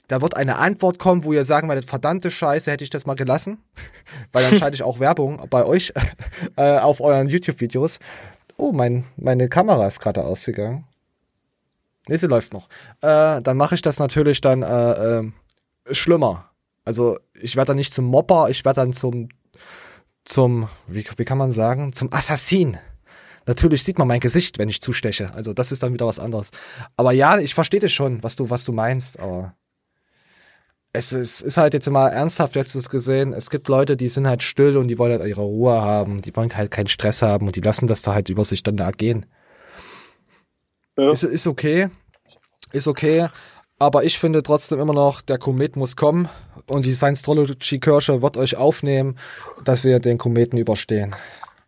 da wird eine Antwort kommen, wo ihr sagen werdet, verdammte Scheiße, hätte ich das mal gelassen. (laughs) Weil dann schalte ich auch Werbung bei euch (laughs) äh, auf euren YouTube-Videos. Oh, mein, meine Kamera ist gerade ausgegangen. Nee, sie läuft noch. Äh, dann mache ich das natürlich dann äh, äh, schlimmer. Also ich werde dann nicht zum Mopper, ich werde dann zum zum, wie, wie kann man sagen, zum Assassin. Natürlich sieht man mein Gesicht, wenn ich zusteche. Also das ist dann wieder was anderes. Aber ja, ich verstehe das schon, was du, was du meinst, aber es ist, ist halt jetzt mal ernsthaft jetzt gesehen, es gibt Leute, die sind halt still und die wollen halt ihre Ruhe haben, die wollen halt keinen Stress haben und die lassen das da halt über sich dann da gehen. Ist, ist okay. Ist okay. Aber ich finde trotzdem immer noch, der Komet muss kommen und die Science-Trology-Kirche wird euch aufnehmen, dass wir den Kometen überstehen.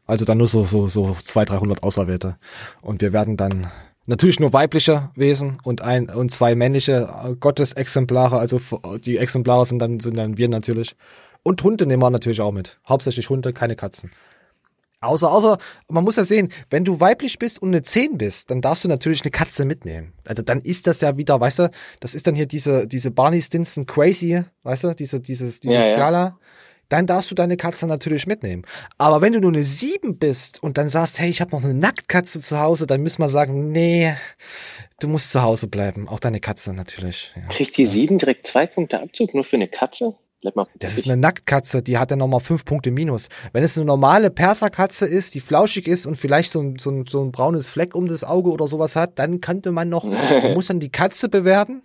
Also dann nur so, so, so 200, 300 Auserwählte. Und wir werden dann natürlich nur weibliche Wesen und ein, und zwei männliche äh, Gottesexemplare. Also die Exemplare sind dann, sind dann wir natürlich. Und Hunde nehmen wir natürlich auch mit. Hauptsächlich Hunde, keine Katzen. Außer, außer, man muss ja sehen, wenn du weiblich bist und eine 10 bist, dann darfst du natürlich eine Katze mitnehmen. Also dann ist das ja wieder, weißt du, das ist dann hier diese, diese Barney Stinson Crazy, weißt du, diese, dieses, diese Ja, ja. Skala. Dann darfst du deine Katze natürlich mitnehmen. Aber wenn du nur eine 7 bist und dann sagst, hey, ich habe noch eine Nacktkatze zu Hause, dann müssen wir sagen, nee, du musst zu Hause bleiben. Auch deine Katze natürlich. Ja. Kriegt die sieben direkt zwei Punkte Abzug nur für eine Katze? Bleib mal Das ist eine Nacktkatze, die hat dann nochmal fünf Punkte minus. Wenn es eine normale Perserkatze ist, die flauschig ist und vielleicht so ein, so, ein, so ein braunes Fleck um das Auge oder sowas hat, dann könnte man noch, (laughs) man muss dann die Katze bewerten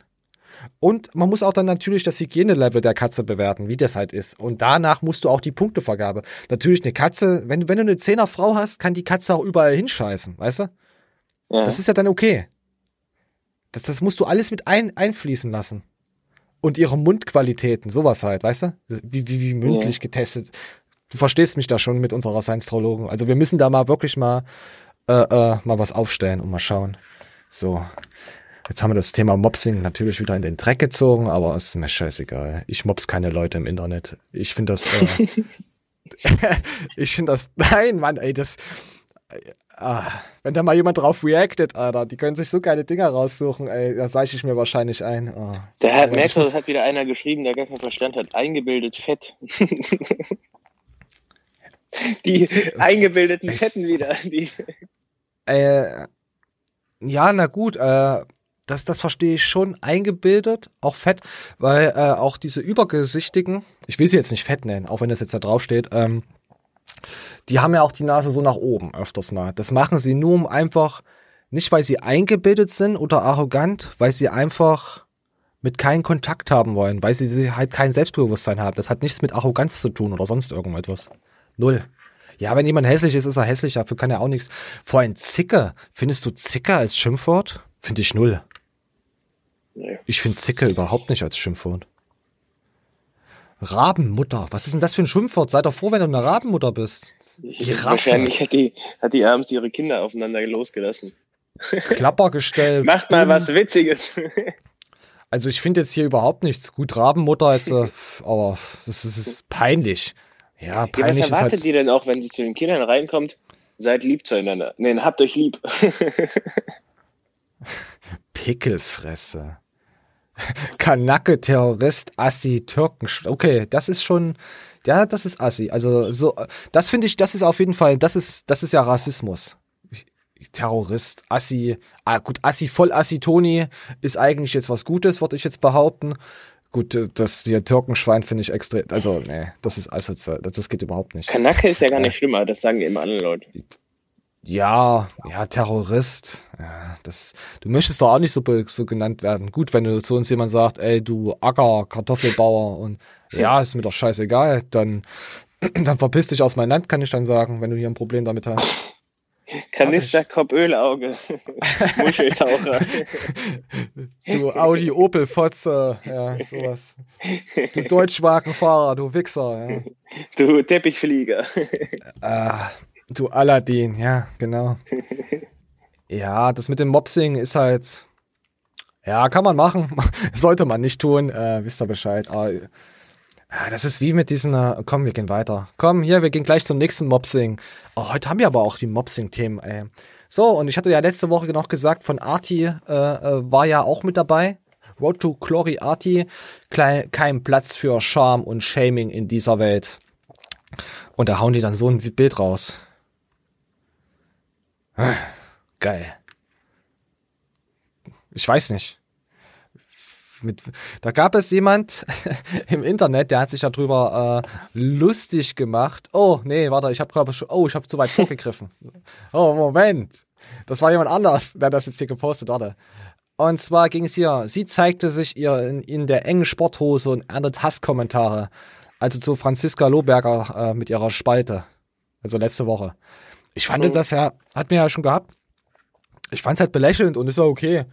und man muss auch dann natürlich das Hygienelevel der Katze bewerten, wie das halt ist. Und danach musst du auch die Punktevergabe. Natürlich eine Katze, wenn, du- wenn du eine Zehner-Frau hast, kann die Katze auch überall hinscheißen, weißt du? Ja. Das ist ja dann okay. Das, das musst du alles mit ein, einfließen lassen. Und ihre Mundqualitäten, sowas halt, weißt du? Wie, wie, wie mündlich Ja. getestet. Du verstehst mich da schon mit unserer Science-Trologen. Also wir müssen da mal wirklich mal, äh, äh, mal was aufstellen und mal schauen. So. Jetzt haben wir das Thema Mopsing natürlich wieder in den Dreck gezogen, aber ist mir scheißegal. Ich mops keine Leute im Internet. Ich finde das, äh, (laughs) (laughs) ich finde das, nein, Mann, ey, das, Ah, wenn da mal jemand drauf reactet, Alter, die können sich so geile Dinger raussuchen, ey, da seiche ich mir wahrscheinlich ein. Oh. Der hat, merkst ich du, das hat wieder einer geschrieben, der gar keinen Verstand hat. Eingebildet Fett. (laughs) die eingebildeten Fetten wieder. Die, Äh, ja, na gut, äh, das, das verstehe ich schon, eingebildet, auch fett, weil äh, auch diese übergesichtigen, ich will sie jetzt nicht fett nennen, auch wenn das jetzt da draufsteht, ähm, die haben ja auch die Nase so nach oben öfters mal. Das machen sie nur um einfach, nicht weil sie eingebildet sind oder arrogant, weil sie einfach mit keinen Kontakt haben wollen, weil sie, halt kein Selbstbewusstsein haben. Das hat nichts mit Arroganz zu tun oder sonst irgendetwas. Null. Ja, wenn jemand hässlich ist, ist er hässlich, dafür kann er auch nichts. Vor allem Zicke. Findest du Zicke als Schimpfwort? Finde ich null. Nee. Ich finde Zicke überhaupt nicht als Schimpfwort. Rabenmutter. Was ist denn das für ein Schimpfwort? Sei doch froh, wenn du eine Rabenmutter bist. Giraffe. wahrscheinlich hat die, hat die abends ihre Kinder aufeinander losgelassen. (laughs) Klappergestell. Macht mal was Witziges. (laughs) Also ich finde jetzt hier überhaupt nichts. Gut, Rabenmutter jetzt, äh, aber das ist, das ist peinlich. Ja, Ja, was peinlich erwartet halt. ihr denn auch, wenn sie zu den Kindern reinkommt? Seid lieb zueinander. Nee, habt euch lieb. (laughs) Pickelfresse. (laughs) Kanacke, Terrorist, Assi, Türken. Okay, das ist schon, ja, das ist Assi. Also so, das finde ich, das ist auf jeden Fall, das ist, das ist ja Rassismus. Terrorist, Assi, ah, gut, Assi, voll Assi Toni ist eigentlich jetzt was Gutes, würde ich jetzt behaupten. Gut, äh, das hier Türkenschwein finde ich extrem, also nee, das ist also, das, geht überhaupt nicht. Kanacke ist ja gar nicht schlimmer, das sagen immer alle Leute. Ja, ja, Terrorist. Ja, das, du möchtest doch auch nicht so, so genannt werden. Gut, wenn du zu uns jemand sagt, ey, du Acker, Kartoffelbauer und ja, ist mir doch scheißegal, dann, (clears throat) dann verpiss dich aus meinem Land, kann ich dann sagen, wenn du hier ein Problem damit hast. Kanister, Kopf, Ölauge. (laughs) Muscheltaucher. Du Audi, Opel, Fotze, ja, sowas. Du Deutschwagenfahrer, du Wichser, ja. Du Teppichflieger. Ah, du Aladdin, ja, genau. (laughs) Ja, das mit dem Mopsing ist halt, ja, kann man machen, (laughs) sollte man nicht tun, äh, wisst ihr Bescheid. Aber, ja, das ist wie mit diesen, äh, komm, wir gehen weiter. Komm, hier, wir gehen gleich zum nächsten Mopsing. Oh, heute haben wir aber auch die Mopsing-Themen, ey. So, und ich hatte ja letzte Woche noch gesagt, von Arti äh, äh, war ja auch mit dabei. Road to Glory Arti, Klei- kein Platz für Charme und Shaming in dieser Welt. Und da hauen die dann so ein Bild raus. Geil. Ich weiß nicht. Mit, da gab es jemand (laughs) im Internet, der hat sich darüber äh, lustig gemacht. Oh, nee, warte, ich habe gerade schon, oh, ich habe zu weit (laughs) vorgegriffen. Oh, Moment. Das war jemand anders, der das jetzt hier gepostet, warte. Und zwar ging es hier, sie zeigte sich ihr in, in der engen Sporthose und erntet Hasskommentare. Also zu Franziska Lohberger äh, mit ihrer Spalte. Also letzte Woche. Ich fand Oh. das ja, hat mir ja schon gehabt. ich fand's halt belächelnd und ist ja okay.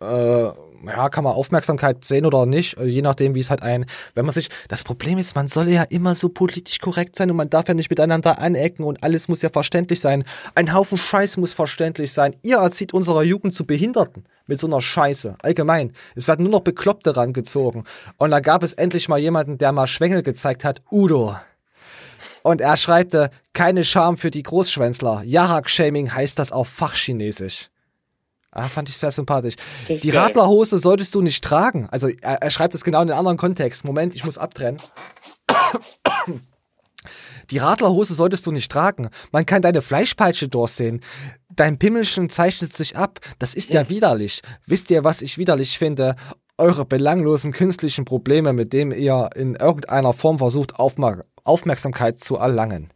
Äh, ja, kann man Aufmerksamkeit sehen oder nicht, äh, je nachdem, wie es halt ein, wenn man sich, das Problem ist, man soll ja immer so politisch korrekt sein und man darf ja nicht miteinander anecken und alles muss ja verständlich sein. Ein Haufen Scheiß muss verständlich sein. Ihr erzieht unserer Jugend zu Behinderten mit so einer Scheiße. Allgemein. Es werden nur noch Bekloppte rangezogen. Und da gab es endlich mal jemanden, der mal Schwengel gezeigt hat. Udo. Und er schreibte, keine Scham für die Großschwänzler. Yarak-Shaming heißt das auf Fachchinesisch. Ah, fand ich sehr sympathisch. Die geil. Radlerhose solltest du nicht tragen. Also er, er schreibt es genau in einem anderen Kontext. Moment, ich muss abtrennen. Die Radlerhose solltest du nicht tragen. Man kann deine Fleischpeitsche durchsehen. Dein Pimmelchen zeichnet sich ab. Das ist ja widerlich. Wisst ihr, was ich widerlich finde? Eure belanglosen künstlichen Probleme, mit denen ihr in irgendeiner Form versucht, Aufmer Aufmerksamkeit zu erlangen.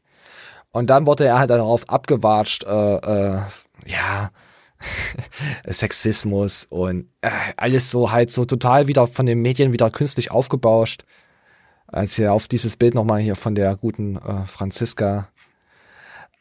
Und dann wurde er halt darauf abgewatscht, äh, äh, ja, (laughs) Sexismus und äh, alles so halt so total wieder von den Medien wieder künstlich aufgebauscht. Als hier auf dieses Bild nochmal hier von der guten äh, Franziska.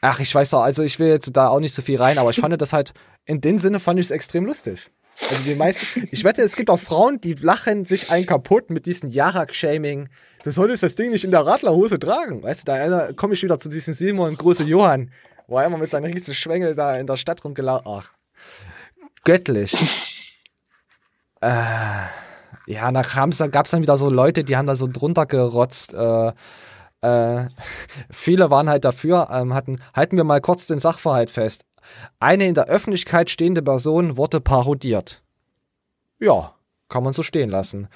Ach, ich weiß auch, also ich will jetzt da auch nicht so viel rein, aber ich fand (laughs) das halt, in dem Sinne fand ich es extrem lustig. Also die meisten, ich wette, es gibt auch Frauen, die lachen sich einen kaputt mit diesem Jarak-Shaming. Du solltest das Ding nicht in der Radlerhose tragen. Weißt du, da komme ich wieder zu diesem Simon Große Johann, wo er immer mit seinen riesigen Schwengel da in der Stadt rumgelaufen. Ach, göttlich. äh, ja, da gab es dann wieder so Leute, die haben da so drunter gerotzt. Äh, äh, (laughs) viele waren halt dafür, ähm, hatten, halten wir mal kurz den Sachverhalt fest. Eine in der Öffentlichkeit stehende Person wurde parodiert. Ja, kann man so stehen lassen.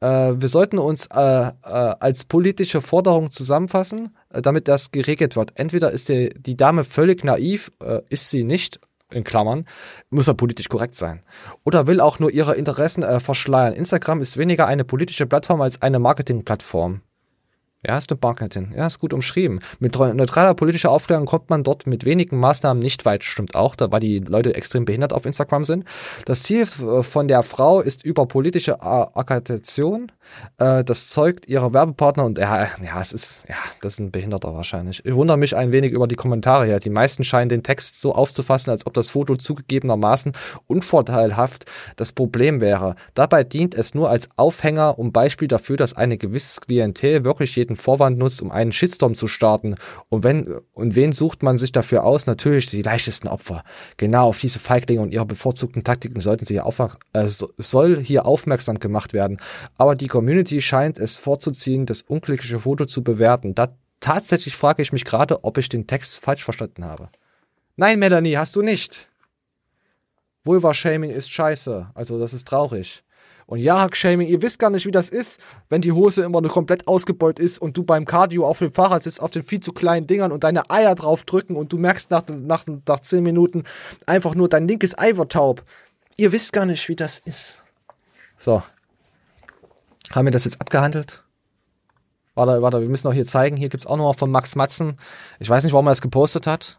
Äh, wir sollten uns äh, äh, als politische Forderung zusammenfassen, äh, damit das geregelt wird. Entweder ist die, die Dame völlig naiv, äh, ist sie nicht, in Klammern, muss er politisch korrekt sein. Oder will auch nur ihre Interessen äh, verschleiern. Instagram ist weniger eine politische Plattform als eine Marketingplattform. Ja, ist eine Marketing. Ja, ist gut umschrieben. Mit neutraler politischer Aufklärung kommt man dort mit wenigen Maßnahmen nicht weit. Stimmt auch, da weil die Leute extrem behindert auf Instagram sind. Das Ziel äh, von der Frau ist über politische Agitation. Äh, das zeugt ihrer Werbepartner und ja, ja, es ist, ja, das ist ein Behinderter wahrscheinlich. Ich wundere mich ein wenig über die Kommentare hier. Die meisten scheinen den Text so aufzufassen, als ob das Foto zugegebenermaßen unvorteilhaft das Problem wäre. Dabei dient es nur als Aufhänger und Beispiel dafür, dass eine gewisse Klientel wirklich jeden Vorwand nutzt, um einen Shitstorm zu starten. Und wenn, und wen sucht man sich dafür aus? Natürlich die leichtesten Opfer. Genau auf diese Feiglinge und ihre bevorzugten Taktiken sollten sie aufmerk äh, so- soll hier aufmerksam gemacht werden. Aber die Community scheint es vorzuziehen, das unglückliche Foto zu bewerten. Da tatsächlich frage ich mich gerade, ob ich den Text falsch verstanden habe. Nein, Melanie, hast du nicht. Vulva-Shaming ist scheiße. Also, das ist traurig. Und Jahak-Shaming, ihr wisst gar nicht, wie das ist, wenn die Hose immer nur komplett ausgebeult ist und du beim Cardio auf dem Fahrrad sitzt, auf den viel zu kleinen Dingern und deine Eier drauf drücken und du merkst nach, nach, nach zehn Minuten einfach nur, dein linkes Ei wird taub. Ihr wisst gar nicht, wie das ist. So. Haben wir das jetzt abgehandelt? Warte, warte, wir müssen auch hier zeigen. Hier gibt's auch noch von Max Matzen. Ich weiß nicht, warum er das gepostet hat.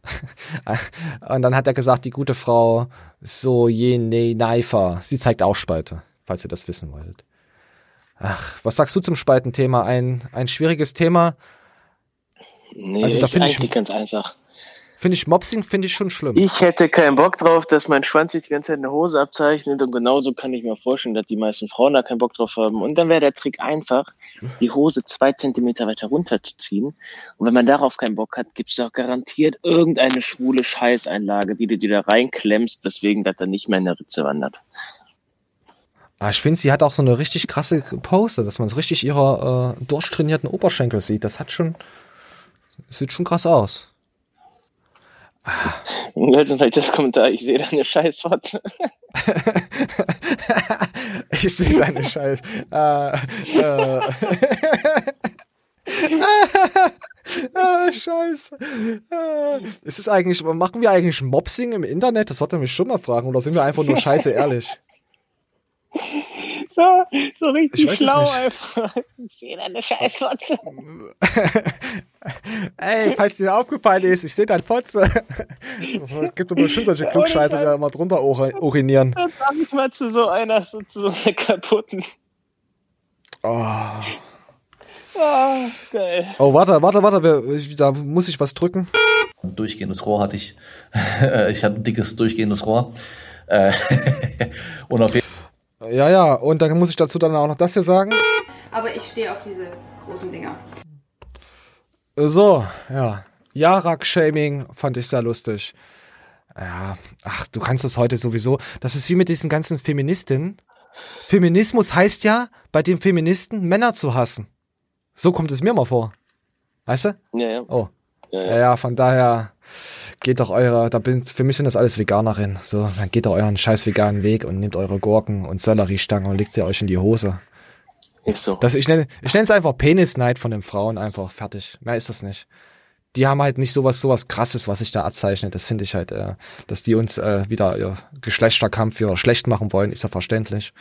(laughs) Und dann hat er gesagt, die gute Frau so jene Neifer. Sie zeigt auch Spalte, falls ihr das wissen wolltet. Ach, was sagst du zum Spaltenthema? Ein, ein schwieriges Thema. Nee, Also da ich- eigentlich ganz einfach. Finde ich Mopsing, finde ich schon schlimm. Ich hätte keinen Bock drauf, dass mein Schwanz sich die ganze Zeit eine Hose abzeichnet und genauso kann ich mir vorstellen, dass die meisten Frauen da keinen Bock drauf haben. Und dann wäre der Trick einfach, die Hose zwei Zentimeter weiter runterzuziehen. Und wenn man darauf keinen Bock hat, gibt es auch garantiert irgendeine schwule Scheißeinlage, die du dir da reinklemmst, weswegen das dann nicht mehr in der Ritze wandert. Ah, ich finde, sie hat auch so eine richtig krasse Pose, dass man so richtig ihre äh, durchtrainierten Oberschenkel sieht. Das hat schon, sieht schon krass aus. Leute, vielleicht das Kommentar, ich sehe da eine Scheißfotze. (laughs) Ich sehe deine Scheiße. Äh, äh. (laughs) ah, scheiße. Ah. Ist es eigentlich, machen wir eigentlich Mopsing im Internet? Das sollte mich schon mal fragen. Oder sind wir einfach nur scheiße ehrlich? (laughs) So, so Ich richtig schlau einfach. Ich sehe da eine Scheißfotze. (laughs) Ey, falls dir aufgefallen ist, ich sehe dein Fotze. Es gibt doch bestimmt solche Klugscheiße, die da immer drunter uri- urinieren. Dann sag ich mal zu so einer, so, zu so einer kaputten. Oh. Ah, geil. Oh, warte, warte, warte, da muss ich was drücken. Ein durchgehendes Rohr hatte ich. (laughs) ich hatte ein dickes durchgehendes Rohr. Äh, (laughs) und auf jeden Ja, ja, und dann muss ich dazu dann auch noch das hier sagen. Aber ich stehe auf diese großen Dinger. So, ja. Jarak-Shaming fand ich sehr lustig. Ja, ach, du kannst das heute sowieso. Das ist wie mit diesen ganzen Feministinnen. Feminismus heißt ja, bei den Feministen Männer zu hassen. So kommt es mir mal vor. Weißt du? Ja, ja. Oh. Ja, Ja, ja, von daher geht doch eure, da bin, für mich sind das alles Veganerinnen. So, dann geht doch euren scheiß veganen Weg und nehmt eure Gurken und Selleriestangen und legt sie euch in die Hose. Ist so. Das, ich nenne ich nenne es einfach Penisneid von den Frauen, einfach fertig. Mehr ist das nicht. Die haben halt nicht sowas, sowas krasses, was sich da abzeichnet. Das finde ich halt, äh, dass die uns äh, wieder ihr Geschlechterkampf wieder schlecht machen wollen, ist ja verständlich.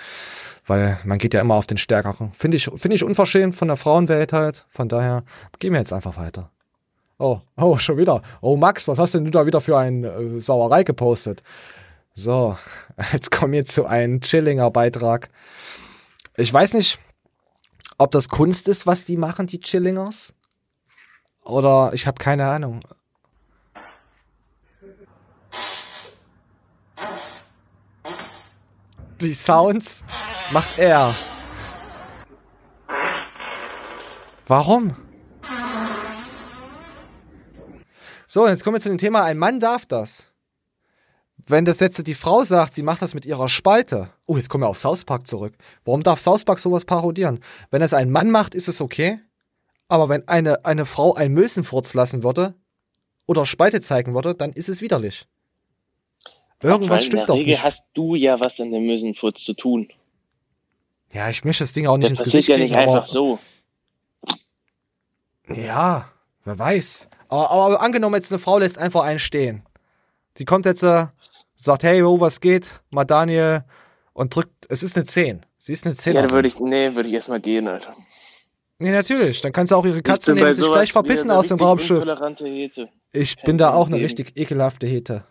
Weil man geht ja immer auf den Stärkeren. Finde ich, finde ich unverschämt von der Frauenwelt halt. Von daher gehen wir jetzt einfach weiter. Oh, oh, schon wieder. Oh, Max, was hast denn du da wieder für eine äh, Sauerei gepostet? So, (laughs) jetzt kommen wir zu einem Chillinger Beitrag. Ich weiß nicht, ob das Kunst ist, was die machen, die Chillingers. Oder ich habe keine Ahnung. Die Sounds macht er. Warum? So, jetzt kommen wir zu dem Thema, ein Mann darf das. Wenn das jetzt die Frau sagt, sie macht das mit ihrer Spalte. Oh, jetzt kommen wir auf South Park zurück. Warum darf South Park sowas parodieren? Wenn es ein Mann macht, ist es okay. Aber wenn eine, eine Frau einen Mösenfurz lassen würde oder Spalte zeigen würde, dann ist es widerlich. Irgendwas stimmt in doch der Regel nicht. hast du ja was an dem Mösenfurz zu tun. Ja, ich mische das Ding auch nicht Das ins passiert Gesicht. ja nicht kriegen, einfach so. Ja, wer weiß. Aber, aber angenommen, jetzt eine Frau lässt einfach einen stehen. Die kommt jetzt, äh, sagt, hey, wo, was geht? Mal Daniel. Und drückt, es ist eine 10. Sie ist eine 10. Ja, da würde ich, nee, würde ich erstmal gehen, Alter. Nee, natürlich. Dann kannst du auch ihre Katze nehmen und sich gleich verpissen wieder aus dem Raumschiff. Ich bin da auch eine richtig ekelhafte Hete.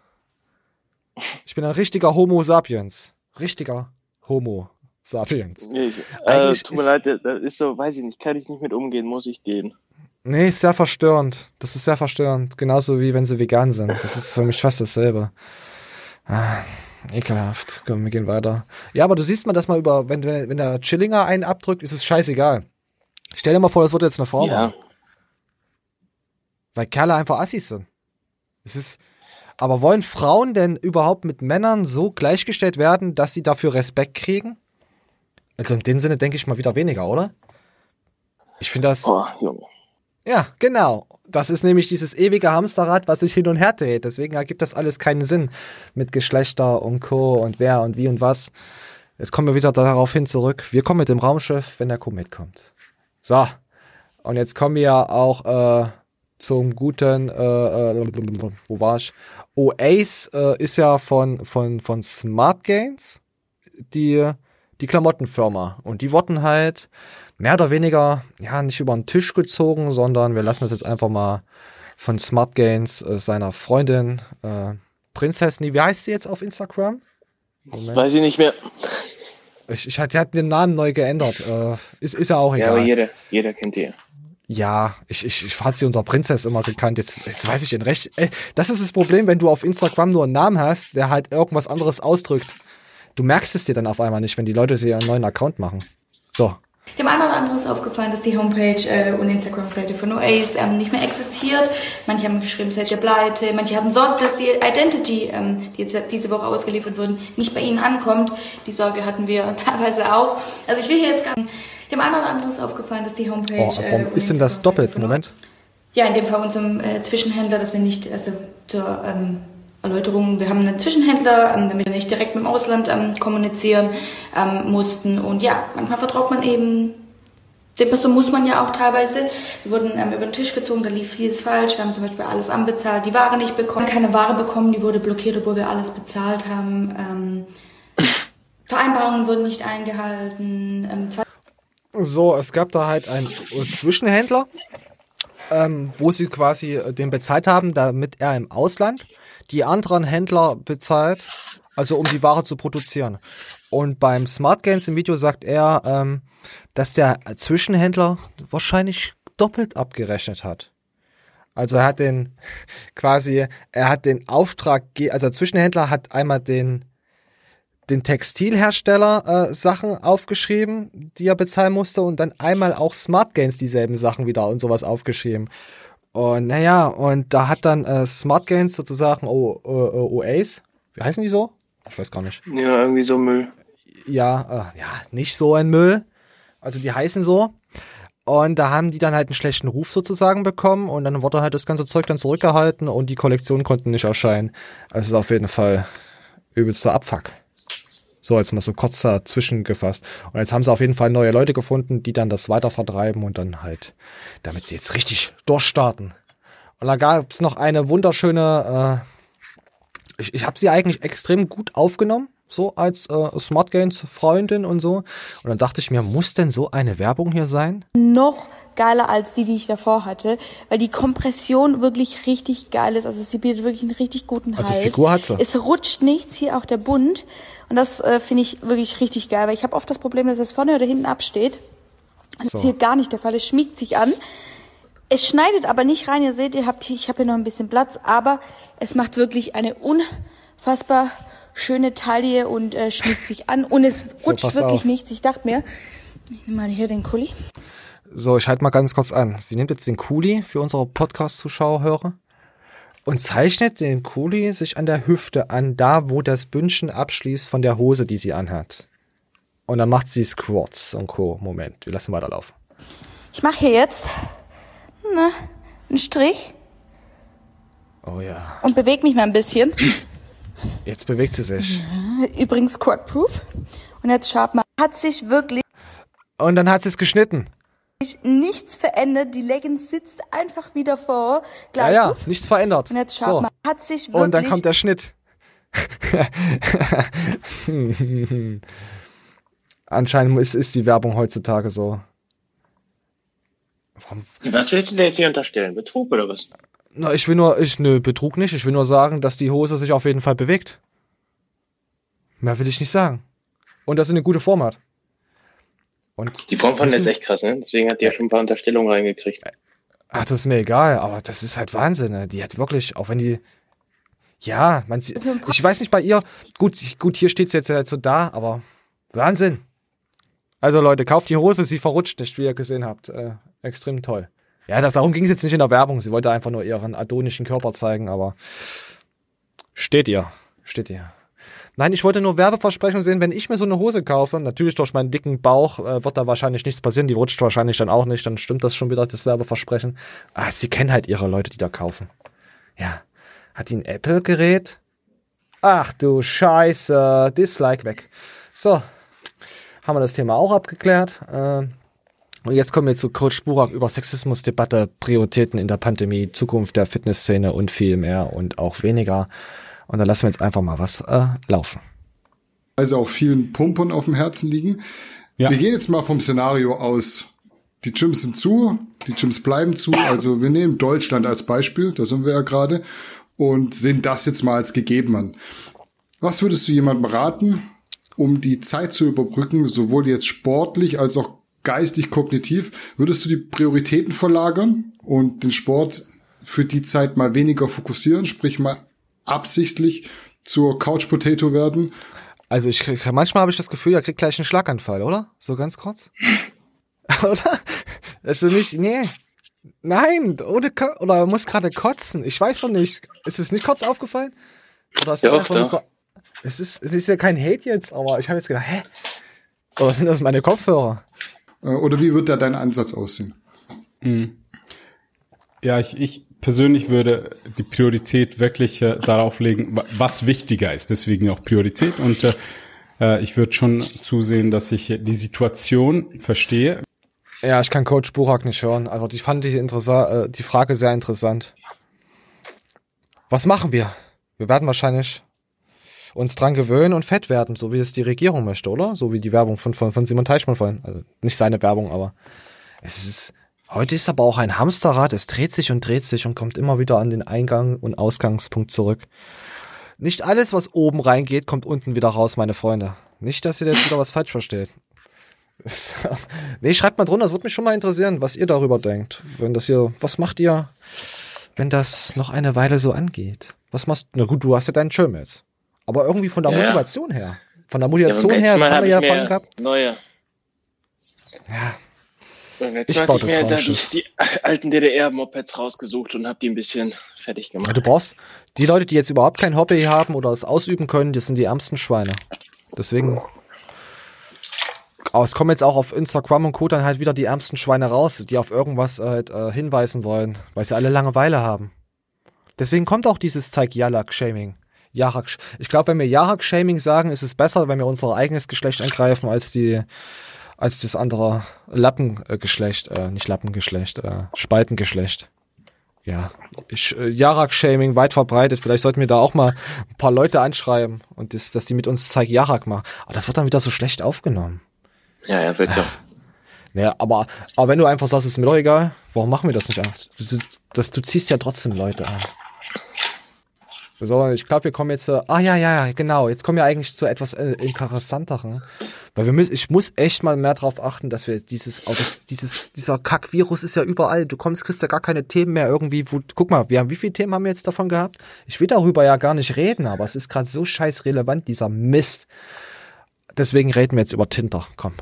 Ich bin ein richtiger Homo sapiens. Richtiger Homo sapiens. Nee, ich, äh, Eigentlich tut mir leid, das ist so, weiß ich nicht, kann ich nicht mit umgehen, muss ich gehen. Nee, ist sehr verstörend. Das ist sehr verstörend. Genauso wie wenn sie vegan sind. Das ist für mich fast dasselbe. Ah, ekelhaft. Komm, wir gehen weiter. Ja, aber du siehst mal, dass mal über, wenn, wenn, wenn der Chillinger einen abdrückt, ist es scheißegal. Stell dir mal vor, das wird jetzt eine Frau Ja. machen. Weil Kerle einfach Assis sind. Es ist, aber wollen Frauen denn überhaupt mit Männern so gleichgestellt werden, dass sie dafür Respekt kriegen? Also in dem Sinne denke ich mal wieder weniger, oder? Ich finde das. Oh, Junge. Ja, genau. Das ist nämlich dieses ewige Hamsterrad, was sich hin und her dreht. Deswegen ergibt das alles keinen Sinn mit Geschlechter und Co. und wer und wie und was. Jetzt kommen wir wieder darauf hin zurück. Wir kommen mit dem Raumschiff, wenn der Komet kommt. So. Und jetzt kommen wir auch äh, zum guten, äh, äh, wo war ich? Oace äh, ist ja von, von, von Smart Gains, die, die Klamottenfirma. Und die wurden halt mehr oder weniger, ja, nicht über den Tisch gezogen, sondern wir lassen das jetzt einfach mal von Smart Gains, äh, seiner Freundin, äh, Prinzessin, wie heißt sie jetzt auf Instagram? Moment. Weiß ich nicht mehr. Ich, ich, sie hat den Namen neu geändert. Äh, ist, ist ja auch Ja, egal. aber jeder, jeder kennt die. Ja, ich, ich, ich hatte sie unser Prinzess immer gekannt. Jetzt, jetzt weiß ich in recht. Ey, das ist das Problem, wenn du auf Instagram nur einen Namen hast, der halt irgendwas anderes ausdrückt. Du merkst es dir dann auf einmal nicht, wenn die Leute sich einen neuen Account machen. So. Dem einen oder anderen ist aufgefallen, dass die Homepage äh, und Instagram-Seite von Oace ähm, nicht mehr existiert. Manche haben geschrieben, seid ihr pleite. Manche hatten Sorge, dass die Identity, ähm, die jetzt diese Woche ausgeliefert wurden, nicht bei ihnen ankommt. Die Sorge hatten wir (laughs) teilweise auch. Also ich will hier jetzt gar nicht... Dem einen oder anderen ist aufgefallen, dass die Homepage... Oh, äh, warum und ist denn das doppelt? Moment. ja, in dem Fall unserem äh, Zwischenhändler, dass wir nicht, also zur ähm, Erläuterung, wir haben einen Zwischenhändler, ähm, damit wir nicht direkt mit dem Ausland ähm, kommunizieren ähm, mussten. Und ja, manchmal vertraut man eben, den Person muss man ja auch teilweise. Wir wurden ähm, über den Tisch gezogen, da lief vieles falsch. Wir haben zum Beispiel alles anbezahlt, die Ware nicht bekommen, keine Ware bekommen, die wurde blockiert, obwohl wir alles bezahlt haben. Ähm, (coughs) Vereinbarungen wurden nicht eingehalten. Ähm, zwei So, es gab da halt einen Zwischenhändler, ähm, wo sie quasi äh, den bezahlt haben, damit er im Ausland die anderen Händler bezahlt, also um die Ware zu produzieren. Und beim Smart Gains im Video sagt er, ähm, dass der Zwischenhändler wahrscheinlich doppelt abgerechnet hat. Also er hat den (laughs) quasi, er hat den Auftrag, also der Zwischenhändler hat einmal den den Textilhersteller äh, Sachen aufgeschrieben, die er bezahlen musste und dann einmal auch Smart Gains dieselben Sachen wieder und sowas aufgeschrieben. Und naja, und da hat dann äh, Smart Gains sozusagen o, o, OAs, wie heißen die so? Ich weiß gar nicht. Ja, irgendwie so Müll. Ja, äh, ja, nicht so ein Müll. Also die heißen so. Und da haben die dann halt einen schlechten Ruf sozusagen bekommen und dann wurde halt das ganze Zeug dann zurückgehalten und die Kollektionen konnten nicht erscheinen. Also ist auf jeden Fall übelster Abfuck. So, jetzt mal so kurz dazwischen gefasst. Und jetzt haben sie auf jeden Fall neue Leute gefunden, die dann das weiter vertreiben und dann halt, damit sie jetzt richtig durchstarten. Und da gab es noch eine wunderschöne, äh, ich, ich habe sie eigentlich extrem gut aufgenommen, so als äh, Smart Gains Freundin und so. Und dann dachte ich mir, muss denn so eine Werbung hier sein? noch geiler als die, die ich davor hatte, weil die Kompression wirklich richtig geil ist. Also sie bietet wirklich einen richtig guten Halt. Also Figur hat sie. Es rutscht nichts, hier auch der Bund. Und das äh, finde ich wirklich richtig geil, weil ich habe oft das Problem, dass es vorne oder hinten absteht. Das So. ist hier gar nicht der Fall. Es schmiegt sich an. Es schneidet aber nicht rein. Ihr seht, ihr habt hier, ich habe hier noch ein bisschen Platz, aber es macht wirklich eine unfassbar schöne Taille und äh, schmiegt sich an und es rutscht pass wirklich auf. nichts. Ich dachte mir, ich nehme mal hier den Kuli. So, ich halte mal ganz kurz an. Sie nimmt jetzt den Kuli für unsere Podcast-Zuschauer höre und zeichnet den Kuli sich an der Hüfte an, da wo das Bündchen abschließt von der Hose, die sie anhat. Und dann macht sie Squats und Co. Moment, wir lassen weiterlaufen. Ich mache hier jetzt na, einen Strich Oh ja, und bewege mich mal ein bisschen. jetzt bewegt sie sich. Übrigens Quad-Proof. Und jetzt schaut mal, hat sich wirklich Und dann hat sie es geschnitten. Nichts verändert. Die Leggings sitzt einfach wieder vor. Ja, Gleich ja, Puff. nichts verändert. Und jetzt schaut So. mal, hat sich wirklich Und dann kommt der Schnitt. (laughs) Anscheinend ist, ist die Werbung heutzutage so. Was willst du dir jetzt hier unterstellen? Betrug oder was? Na, ich will nur, ich, nö, Betrug nicht. Ich will nur sagen, dass die Hose sich auf jeden Fall bewegt. Mehr will ich nicht sagen. Und dass sie eine gute Form hat. Und Die Form von der ist echt krass, ne? Deswegen hat die ja schon ein paar Unterstellungen reingekriegt. Ach, das ist mir egal, aber das ist halt Wahnsinn. Ne? Die hat wirklich, auch wenn die, ja, man sieht, ich weiß nicht bei ihr, gut, gut, hier steht's jetzt halt so da, aber Wahnsinn. Also Leute, kauft die Hose, sie verrutscht nicht, wie ihr gesehen habt. Äh, extrem toll. Ja, das, darum ging es jetzt nicht in der Werbung. Sie wollte einfach nur ihren adonischen Körper zeigen, aber steht ihr, steht ihr. Nein, ich wollte nur Werbeversprechen sehen, wenn ich mir so eine Hose kaufe, natürlich durch meinen dicken Bauch äh, wird da wahrscheinlich nichts passieren, die rutscht wahrscheinlich dann auch nicht, dann stimmt das schon wieder, das Werbeversprechen. Ah, sie kennen halt ihre Leute, die da kaufen. Ja. Hat die ein Apple-Gerät? Ach du Scheiße, Dislike weg. So, haben wir das Thema auch abgeklärt. Äh, und jetzt kommen wir zu Coach Burak über Sexismusdebatte, Prioritäten in der Pandemie, Zukunft der Fitnessszene und viel mehr und auch weniger. Und dann lassen wir jetzt einfach mal was äh, laufen. also auch vielen Pumpern auf dem Herzen liegen. Wir gehen jetzt mal vom Szenario aus. Die Gyms sind zu, die Gyms bleiben zu. Also wir nehmen Deutschland als Beispiel, da sind wir ja gerade, und sehen das jetzt mal als gegeben an. Was würdest du jemandem raten, um die Zeit zu überbrücken, sowohl jetzt sportlich als auch geistig kognitiv? Würdest du die Prioritäten verlagern und den Sport für die Zeit mal weniger fokussieren, sprich mal absichtlich zur Couch Potato werden? Also ich manchmal habe ich das Gefühl, er kriegt gleich einen Schlaganfall, oder? So ganz kurz. (laughs) oder? Also nicht, nee. Nein, ohne oder er muss gerade kotzen. Ich weiß doch nicht. Ist es nicht kurz aufgefallen? Oder ist es Doch, einfach so? Es ist, es ist ja kein Hate jetzt, aber ich habe jetzt gedacht, hä? Oder sind das meine Kopfhörer? Äh, Oder wie wird da dein Ansatz aussehen? Mhm. Ja, ich, ich persönlich würde die Priorität wirklich äh, darauf legen, wa- was wichtiger ist. Deswegen auch Priorität. Und äh, äh, ich würde schon zusehen, dass ich äh, die Situation verstehe. Ja, ich kann Coach Burak nicht hören. Also ich fand die, äh, die Frage sehr interessant. Was machen wir? Wir werden wahrscheinlich uns dran gewöhnen und fett werden, so wie es die Regierung möchte, oder? So wie die Werbung von, von, von Simon Teichmann vorhin. Also nicht seine Werbung, aber es ist, heute ist aber auch ein Hamsterrad, es dreht sich und dreht sich und kommt immer wieder an den Eingang und Ausgangspunkt zurück. Nicht alles, was oben reingeht, kommt unten wieder raus, meine Freunde. Nicht, dass ihr jetzt wieder was falsch versteht. (laughs) nee, schreibt mal drunter, das würde mich schon mal interessieren, was ihr darüber denkt. Wenn das hier, was macht ihr? wenn das noch eine Weile so angeht? Was machst du? Na gut, du hast ja deinen Schirm jetzt. Aber irgendwie von der Ja, ja. Motivation her. Von der Ja, Motivation beim her haben hab wir ja vorhin gehabt. Neue. Ja. Beim letzten Ich Mal hatte ich das mir da die, (laughs) alten DDR-Mopeds rausgesucht und habe die ein bisschen fertig Ja, gemacht. du brauchst die Leute, die jetzt überhaupt kein Hobby haben oder es ausüben können, das sind die ärmsten Schweine. Deswegen. Aber es kommen jetzt auch auf Instagram und Co. dann halt wieder die ärmsten Schweine raus, die auf irgendwas halt äh, hinweisen wollen, weil sie alle Langeweile haben. Deswegen kommt auch dieses Zeig Jalak-Shaming. Jarak. Ich glaube, wenn wir Jarak-Shaming sagen, ist es besser, wenn wir unser eigenes Geschlecht angreifen, als die, als das andere Lappengeschlecht, äh, nicht Lappengeschlecht, äh, Spaltengeschlecht. Ja, ich, äh, Jarak-Shaming weit verbreitet. Vielleicht sollten wir da auch mal ein paar Leute anschreiben und das, dass die mit uns Zeig Jarak machen. Aber das wird dann wieder so schlecht aufgenommen. Ja, ja, wird's ja. Naja, aber, aber wenn du einfach sagst, ist mir doch egal, warum machen wir das nicht einfach? Du, du, das, du ziehst ja trotzdem Leute an. So, ich glaube, wir kommen jetzt, äh, ah ja, ja, ja, genau, jetzt kommen wir eigentlich zu etwas äh, interessanteren. Weil wir müssen, ich muss echt mal mehr drauf achten, dass wir dieses, auch das, dieses, dieser Kack-Virus ist ja überall. Du kommst, kriegst ja gar keine Themen mehr irgendwie, wo, guck mal, wir haben, wie viele Themen haben wir jetzt davon gehabt? Ich will darüber ja gar nicht reden, aber es ist gerade so scheiß relevant, dieser Mist. Deswegen reden wir jetzt über Tinder, komm.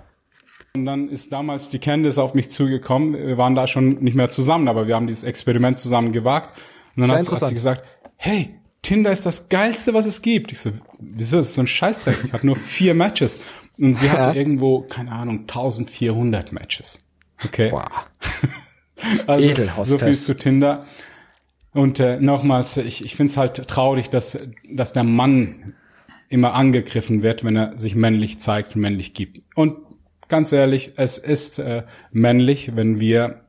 Und dann ist damals die Candice auf mich zugekommen. Wir waren da schon nicht mehr zusammen, aber wir haben dieses Experiment zusammen gewagt. Und dann hat, hat sie gesagt, hey, Tinder ist das geilste, was es gibt. Ich so, wieso? Das ist so ein Scheißdreck. Ich habe nur vier Matches. Und sie hatte Ja. irgendwo, keine Ahnung, 1400 Matches. Okay. (laughs) also, Edelhostess. so viel zu Tinder. Und äh, nochmals, ich, ich finde es halt traurig, dass, dass der Mann immer angegriffen wird, wenn er sich männlich zeigt und männlich gibt. Und ganz ehrlich, es ist äh, männlich, wenn wir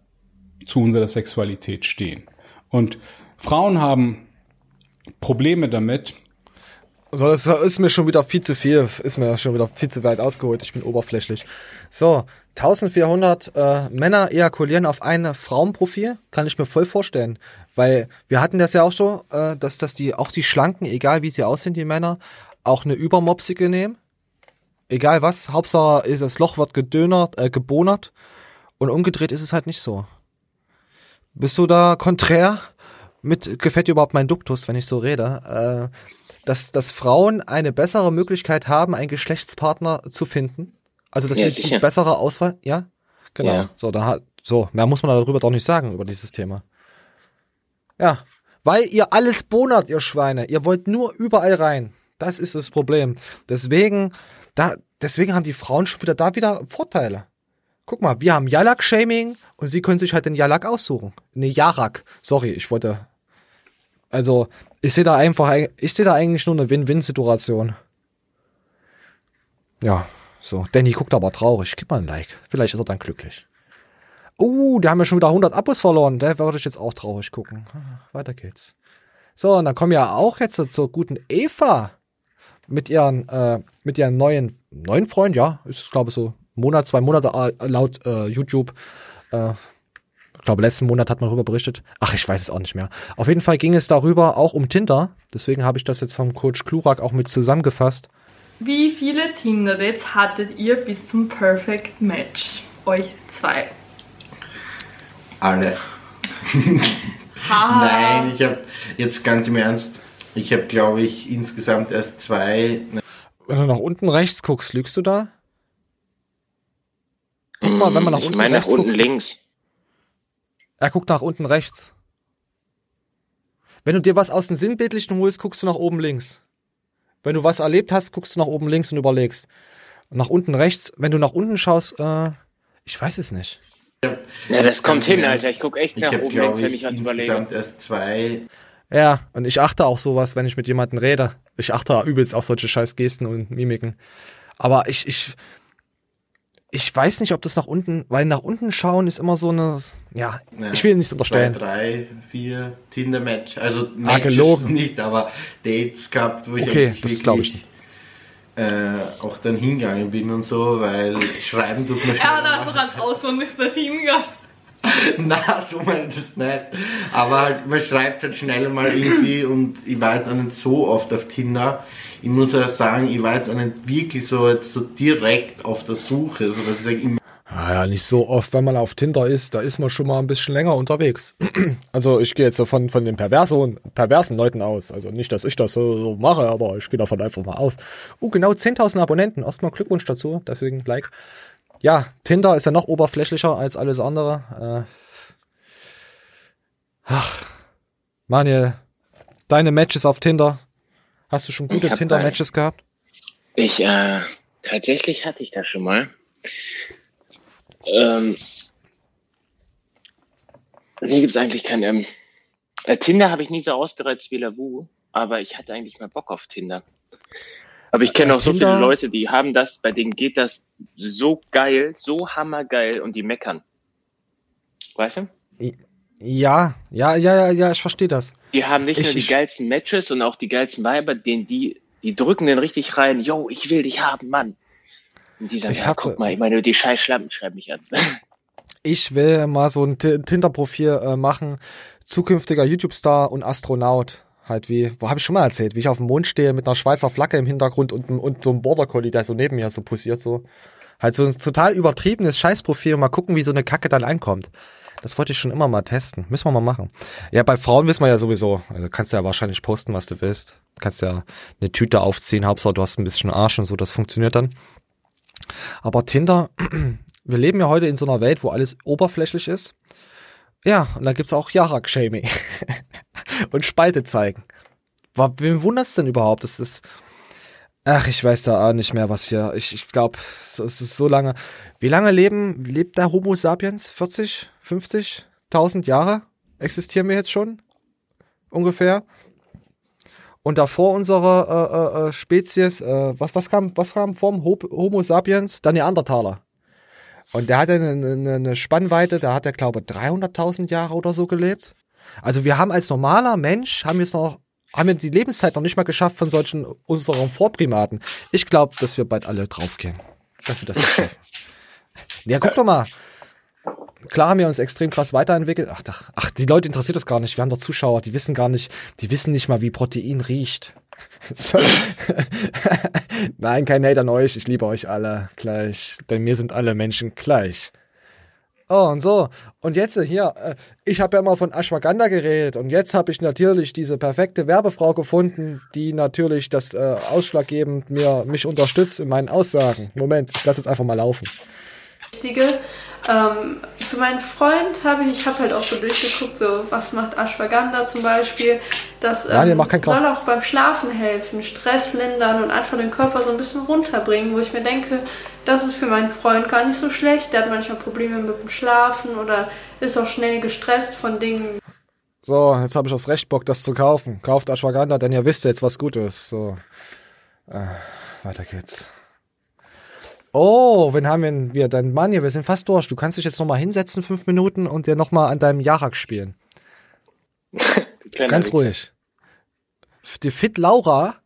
zu unserer Sexualität stehen. Und Frauen haben Probleme damit. So, das ist mir schon wieder viel zu viel, ist mir schon wieder viel zu weit ausgeholt. Ich bin oberflächlich. So, 1400 äh, Männer ejakulieren auf ein Frauenprofil, kann ich mir voll vorstellen. Weil wir hatten das ja auch schon, äh, dass, dass die, auch die Schlanken, egal wie sie aussehen, die Männer, auch eine Übermopsige nehmen. Egal was, Hauptsache ist, das Loch wird gedönert, äh, gebonert. Und umgedreht ist es halt nicht so. Bist du da konträr? Mit, gefällt dir überhaupt mein Duktus, wenn ich so rede? Äh, dass, dass Frauen eine bessere Möglichkeit haben, einen Geschlechtspartner zu finden? Also, dass Ja, sie die sicher. bessere Auswahl, ja? Genau. Ja. So, da hat, so, mehr muss man darüber doch nicht sagen, über dieses Thema. Ja. Weil ihr alles bonert, ihr Schweine. Ihr wollt nur überall rein. Das ist das Problem. Deswegen, da, deswegen haben die Frauen schon wieder da wieder Vorteile. Guck mal, wir haben Jalak-Shaming und sie können sich halt den Jalak aussuchen. Ne, Jarak. Sorry, ich wollte. Also, ich sehe da einfach, ich sehe da eigentlich nur eine Win-Win-Situation. Ja, so. Danny guckt aber traurig. Gib mal ein Like. Vielleicht ist er dann glücklich. Uh, die haben ja schon wieder 100 Abos verloren. Da würde ich jetzt auch traurig gucken. (laughs) Weiter geht's. So, und dann kommen ja auch jetzt zur guten Eva mit ihren, äh, mit ihren neuen, neuen Freund, ja, ist glaube ich so Monat, zwei Monate äh, laut äh, YouTube. Äh, ich glaube, letzten Monat hat man darüber berichtet. Ach, ich weiß es auch nicht mehr. Auf jeden Fall ging es darüber auch um Tinder. Deswegen habe ich das jetzt vom Coach Klurak auch mit zusammengefasst. Wie viele Tinder-Dates hattet ihr bis zum Perfect Match? Euch zwei. Alle. (laughs) Nein, ich habe jetzt ganz im Ernst, ich habe glaube ich insgesamt erst zwei. Wenn du nach unten rechts guckst, lügst du da? Guck mal, wenn man nach ich unten meine nach rechts unten guckt. links. Er guckt nach unten rechts. Wenn du dir was aus dem Sinnbildlichen holst, guckst du nach oben links. Wenn du was erlebt hast, guckst du nach oben links und überlegst. Und nach unten rechts, wenn du nach unten schaust, äh, ich weiß es nicht. Ja, das kommt hin, Alter. Ich guck echt ich nach oben links, wenn ich was überlege. erst zwei. Ja, und ich achte auch sowas, wenn ich mit jemandem rede. Ich achte übelst auf solche scheiß Gesten und Mimiken. Aber ich, ich, ich weiß nicht, ob das nach unten, weil nach unten schauen ist immer so eine, ja, Ja, ich will nichts unterstellen. Zwei, drei, vier Tinder-Match. Also Ah, Matches gelogen. nicht, aber Dates gehabt, wo ich Okay, eigentlich das glaub ich wirklich, Äh, auch dann hingegangen bin und so, weil schreiben tut man Er hat schneller. einfach ans Ausland ist dorthin gegangen. (laughs) Na, so ich das nicht. Aber halt, man schreibt halt schnell mal irgendwie und ich war jetzt auch nicht so oft auf Tinder. Ich muss ja sagen, ich war jetzt auch nicht wirklich so, jetzt so direkt auf der Suche, so dass ich sage, ich Naja, nicht so oft, wenn man auf Tinder ist, da ist man schon mal ein bisschen länger unterwegs. (clears throat) Also ich gehe jetzt so von, von den perversen, perversen Leuten aus. Also nicht, dass ich das so, so mache, aber ich gehe davon einfach mal aus. Oh, genau 10.000 Abonnenten. Erstmal Glückwunsch dazu, deswegen Like. Ja, Tinder ist ja noch oberflächlicher als alles andere. Äh, ach, Manuel, deine Matches auf Tinder. Hast du schon gute Tinder-Matches gehabt? Ich, äh, tatsächlich hatte ich das schon mal. Ähm, hier gibt's eigentlich kein, ähm, äh, Tinder habe ich nie so ausgereizt wie Lavu, aber ich hatte eigentlich mal Bock auf Tinder. Aber ich kenne Äh, auch so viele Leute, die haben das, bei denen geht das so geil, so hammergeil und die meckern. Weißt du? Ja, ja, ja, ja, ja, ich verstehe das. Die haben nicht Ich- nur die ich- geilsten Matches und auch die geilsten Weiber, den die, die drücken den richtig rein, yo, ich will dich haben, Mann. Und die sagen, Ich ja, hab- guck mal, ich meine, die scheiß Schlampen schreiben mich an. (laughs) Ich will mal so ein Ti- Tinder-Profil äh, machen. Zukünftiger YouTube-Star und Astronaut. Halt wie, wo habe ich schon mal erzählt, wie ich auf dem Mond stehe mit einer Schweizer Flagge im Hintergrund und, und so einem Border Collie, der so neben mir so posiert so. Halt so ein total übertriebenes Scheißprofil und mal gucken, wie so eine Kacke dann ankommt. Das wollte ich schon immer mal testen. Müssen wir mal machen. Ja, bei Frauen wissen wir ja sowieso. Also kannst ja wahrscheinlich posten, was du willst. Kannst ja eine Tüte aufziehen, Hauptsache du hast ein bisschen Arsch und so, das funktioniert dann. Aber Tinder, (clears throat) wir leben ja heute in so einer Welt, wo alles oberflächlich ist. Ja, und da gibt's auch Jarak-Shaming. (laughs) und Spalte zeigen. Wem wundert's denn überhaupt? Das ist, ach, ich weiß da auch nicht mehr, was hier, ich, ich glaube, es ist so lange. Wie lange leben, lebt der Homo sapiens? 40, 50, 1000 Jahre? Existieren wir jetzt schon? Ungefähr? Und davor unsere äh, äh, äh, Spezies, äh, was, was kam, was kam vom Ho- Homo sapiens? Der Neandertaler. Und der hatte eine, eine, eine Spannweite, da hat er, glaube ich, 300.000 Jahre oder so gelebt. Also wir haben als normaler Mensch, haben wir es noch, haben wir die Lebenszeit noch nicht mal geschafft von solchen unseren Vorprimaten. Ich glaube, dass wir bald alle draufgehen. Dass wir das nicht schaffen. (laughs) Ja, guck doch mal. Klar haben wir uns extrem krass weiterentwickelt. Ach, ach, ach, die Leute interessiert das gar nicht. Wir haben doch Zuschauer, die wissen gar nicht, die wissen nicht mal, wie Protein riecht. (laughs) (laughs) Nein, kein Hate an euch. Ich liebe euch alle gleich. Denn mir sind alle Menschen gleich. Oh, und so. Und jetzt hier, äh, ich habe ja immer von Ashwagandha geredet und jetzt habe ich natürlich diese perfekte Werbefrau gefunden, die natürlich das äh, ausschlaggebend mir mich unterstützt in meinen Aussagen. Moment, ich lasse es einfach mal laufen. Wichtige. Ähm, für meinen Freund habe ich, ich habe halt auch schon durchgeguckt, so was macht Ashwagandha zum Beispiel. Das ähm, macht keinen Krach. soll auch beim Schlafen helfen, Stress lindern und einfach den Körper so ein bisschen runterbringen, wo ich mir denke, das ist für meinen Freund gar nicht so schlecht. Der hat manchmal Probleme mit dem Schlafen oder ist auch schnell gestresst von Dingen. So, jetzt habe ich das Recht Bock, das zu kaufen. Kauft Ashwagandha, denn ihr wisst jetzt, was gut ist. So, äh, weiter geht's. Oh, wen haben wir denn? Wir, dein Mann hier, wir sind fast durch. Du kannst dich jetzt nochmal hinsetzen, fünf Minuten, und dir nochmal an deinem Jarak spielen. (laughs) Ganz ruhig. Die Fit Laura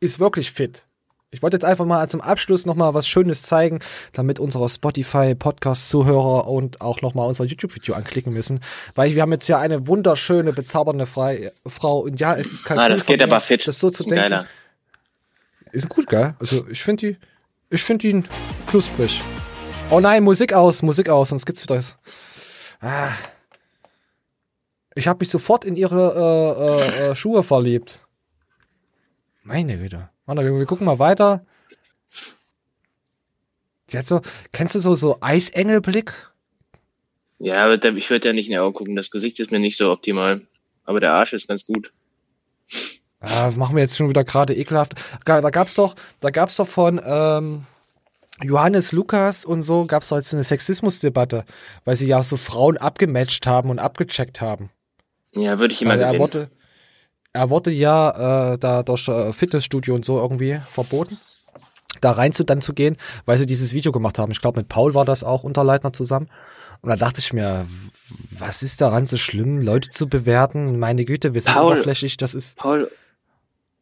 ist wirklich fit. Ich wollte jetzt einfach mal zum Abschluss nochmal was Schönes zeigen, damit unsere Spotify-Podcast-Zuhörer und auch nochmal unser YouTube-Video anklicken müssen. Weil wir haben jetzt ja eine wunderschöne, bezaubernde Frei Frau. Und ja, es ist kein Ah, das geht aber fit. das so zu Ist denken. geiler. Ist gut, gell? Also ich finde die, ich finde ihn knusprig. Oh nein, Musik aus, Musik aus, sonst gibt's wieder. Ah. Ich habe mich sofort in ihre äh, äh, äh, Schuhe verliebt. Meine Güte. Warte, wir, gucken mal weiter. Die hat so, kennst du so so Eisengelblick? Ja, aber ich würde ja nicht in die Augen gucken. Das Gesicht ist mir nicht so optimal. Aber der Arsch ist ganz gut. Ah, machen wir jetzt schon wieder gerade ekelhaft. Da gab's doch, da gab's doch von ähm, Johannes Lukas und so gab's doch jetzt eine Sexismusdebatte, weil sie ja so Frauen abgematcht haben und abgecheckt haben. Ja, würde ich immer er gewinnen. Er wurde ja äh, da durch äh, Fitnessstudio und so irgendwie verboten, da rein zu dann zu gehen, weil sie dieses Video gemacht haben. Ich glaube, mit Paul war das auch Unterleitner zusammen. Und da dachte ich mir, was ist daran so schlimm, Leute zu bewerten? Meine Güte, wir sind Paul- oberflächlich, das ist. Paul,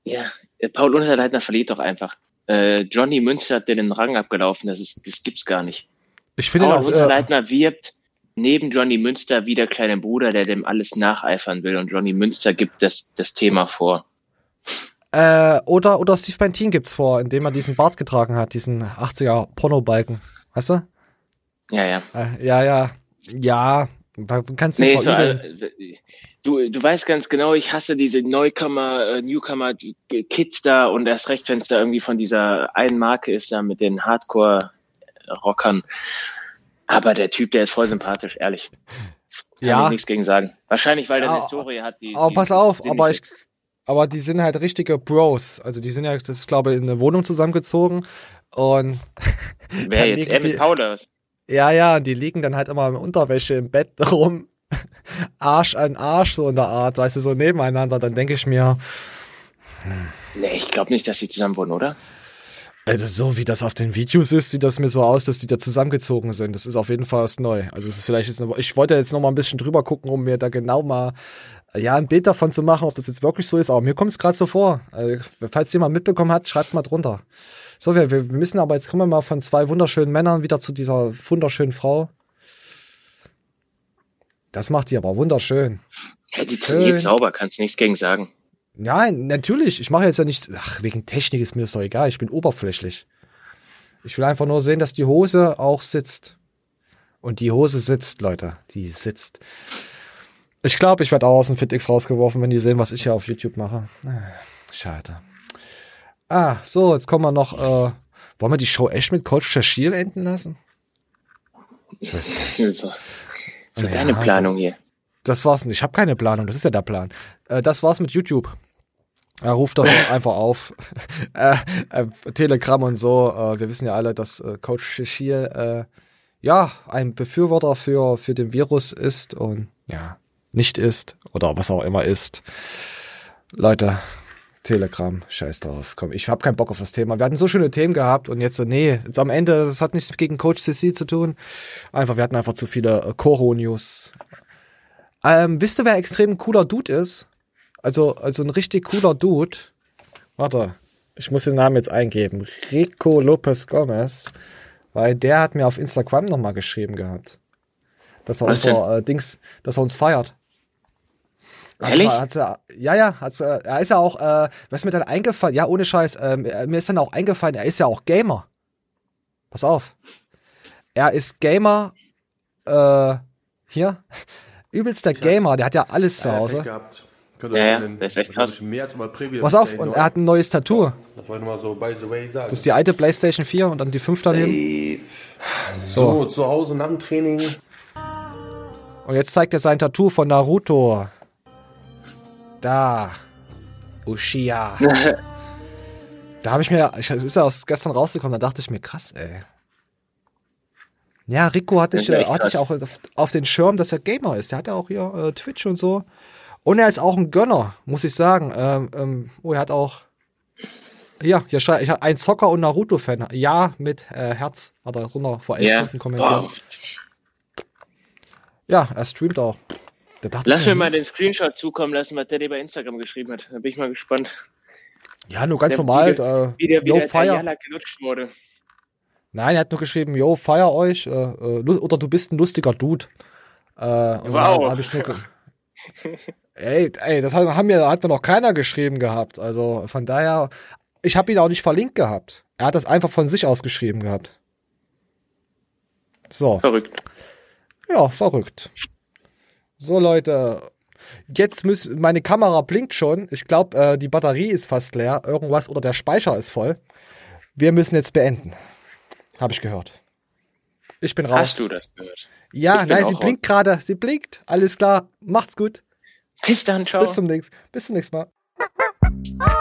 ja, äh, Paul Unterleitner verliert doch einfach. Äh, Johnny Münster hat den Rang abgelaufen. Das ist, das gibt's gar nicht. Ich finde Paul das, äh, Unterleitner wirbt neben Johnny Münster wie der kleine Bruder, der dem alles nacheifern will. Und Johnny Münster gibt das, das Thema vor. Äh, oder, oder Steve Bantin gibt's vor, indem er diesen Bart getragen hat, diesen 80er Pornobalken. Weißt du? Ja, ja. Äh, ja, ja. Ja. Du kannst Nee, ihn so, äh, du, du weißt ganz genau, ich hasse diese Neucomer, äh, Newcomer Kids da und erst recht, wenn es da irgendwie von dieser einen Marke ist, da mit den Hardcore-Rockern. Aber der Typ, der ist voll sympathisch, ehrlich. Kann Ja. ich nichts gegen sagen. Wahrscheinlich, weil der Ja, eine Historie hat, die. Aber die pass auf, aber ich, ist. aber die sind halt richtige Bros. Also die sind ja, das ist glaube ich, in eine Wohnung zusammengezogen und Wer (laughs) jetzt? Er mit die- Paul oder was? Ja, ja, und die liegen dann halt immer in Unterwäsche im Bett (laughs) rum. Arsch an Arsch, so in der Art, weißt du, so nebeneinander. Dann denke ich mir, Nee, ich glaube nicht, dass sie zusammen wohnen, oder? Also so wie das auf den Videos ist, sieht das mir so aus, dass die da zusammengezogen sind. Das ist auf jeden Fall was neu. Also es ist vielleicht jetzt eine, ich wollte jetzt noch mal ein bisschen drüber gucken, um mir da genau mal ja ein Bild davon zu machen, ob das jetzt wirklich so ist. Aber mir kommt es gerade so vor. Also, falls jemand mitbekommen hat, schreibt mal drunter. So, wir, wir müssen aber jetzt kommen wir mal von zwei wunderschönen Männern wieder zu dieser wunderschönen Frau. Das macht die aber wunderschön. Ja, die trainiert sauber, kannst nichts gegen sagen. Nein, natürlich. Ich mache jetzt ja nicht. Ach, wegen Technik ist mir das doch egal. Ich bin oberflächlich. Ich will einfach nur sehen, dass die Hose auch sitzt. Und die Hose sitzt, Leute. Die sitzt. Ich glaube, ich werde auch aus dem FitX rausgeworfen, wenn die sehen, was ich hier auf YouTube mache. Ah, Schade. Ah, so, jetzt kommen wir noch. Äh, wollen wir die Show echt mit Coach Shashir enden lassen? Ich weiß nicht. (laughs) So deine Planung hier. Das war's nicht. Ich habe keine Planung. Das ist ja der Plan. Äh, das war's mit YouTube. Er ruft doch (laughs) einfach auf. (laughs) äh, äh, Telegram und so. Äh, wir wissen ja alle, dass äh, Coach Shishir äh, ja ein Befürworter für, für den Virus ist und ja, nicht ist oder was auch immer ist. Leute, Telegram, scheiß drauf. Komm, ich habe keinen Bock auf das Thema. Wir hatten so schöne Themen gehabt und jetzt, nee, jetzt am Ende, das hat nichts gegen Coach CC zu tun. Einfach, wir hatten einfach zu viele äh, Koro-News. Ähm, wisst ihr, wer extrem cooler Dude ist? Also, also ein richtig cooler Dude. Warte, ich muss den Namen jetzt eingeben. Rico Lopez Gomez. Weil der hat mir auf Instagram nochmal geschrieben gehabt. Dass er Was unser äh, Dings, dass er uns feiert. Ehrlich? Hat's, hat's, ja, ja, hat's, äh, er ist ja auch, äh, was ist mir dann eingefallen, ja, ohne Scheiß, ähm, er- mir ist dann auch eingefallen, er ist ja auch Gamer. Pass auf. Er ist Gamer, äh, hier, (laughs) übelster Gamer, der hat ja alles zu Hause. Gehabt. Ja, ja, der ist echt krass. Mehr als wieder Pass auf, und er hat ein neues Tattoo. Das wollte ich mal so by the way sagen. Das ist die alte PlayStation 4 und dann die 5 daneben. So, zu Hause nach dem Training. Und jetzt zeigt er sein Tattoo von Naruto. Da. Uchiha. (laughs) da habe ich mir, ich- es ist ja aus gestern rausgekommen, da dachte ich mir, krass, ey. Ja, Rico hatte Das ich, hatte ich auch auf, auf den Schirm, dass er Gamer ist. Der hat ja auch hier äh, Twitch und so. Und er ist auch ein Gönner, muss ich sagen. Ähm, ähm, oh, er hat auch. Ja, hier schreibt, ich habe ein Zocker und Naruto-Fan. Ja, mit äh, Herz hat er runter vor elf Ja. Stunden kommentiert. Wow. Ja, er streamt auch. Lass mir mal den Screenshot zukommen lassen, was der dir bei Instagram geschrieben hat. Da bin ich mal gespannt. Ja, nur ganz Der- normal. Wie, der- äh, wie der, wie yo, der fire. Gelutscht wurde. Nein, er hat nur geschrieben, yo, feier euch. Äh, äh, oder du bist ein lustiger Dude. Äh, Wow. dann (laughs) ey, ey, das hat, haben mir, hat mir noch keiner geschrieben gehabt. Also von daher, ich habe ihn auch nicht verlinkt gehabt. Er hat das einfach von sich aus geschrieben gehabt. So. Verrückt. Ja, verrückt. So, Leute. Jetzt muss, meine Kamera blinkt schon. Ich glaube, äh, die Batterie ist fast leer. Irgendwas oder der Speicher ist voll. Wir müssen jetzt beenden. Habe ich gehört. Ich bin raus. Hast du das gehört? Ja, nein, sie raus. blinkt gerade. Sie blinkt. Alles klar. Macht's gut. Bis dann, ciao. Bis zum nächsten, bis zum nächsten Mal. (laughs)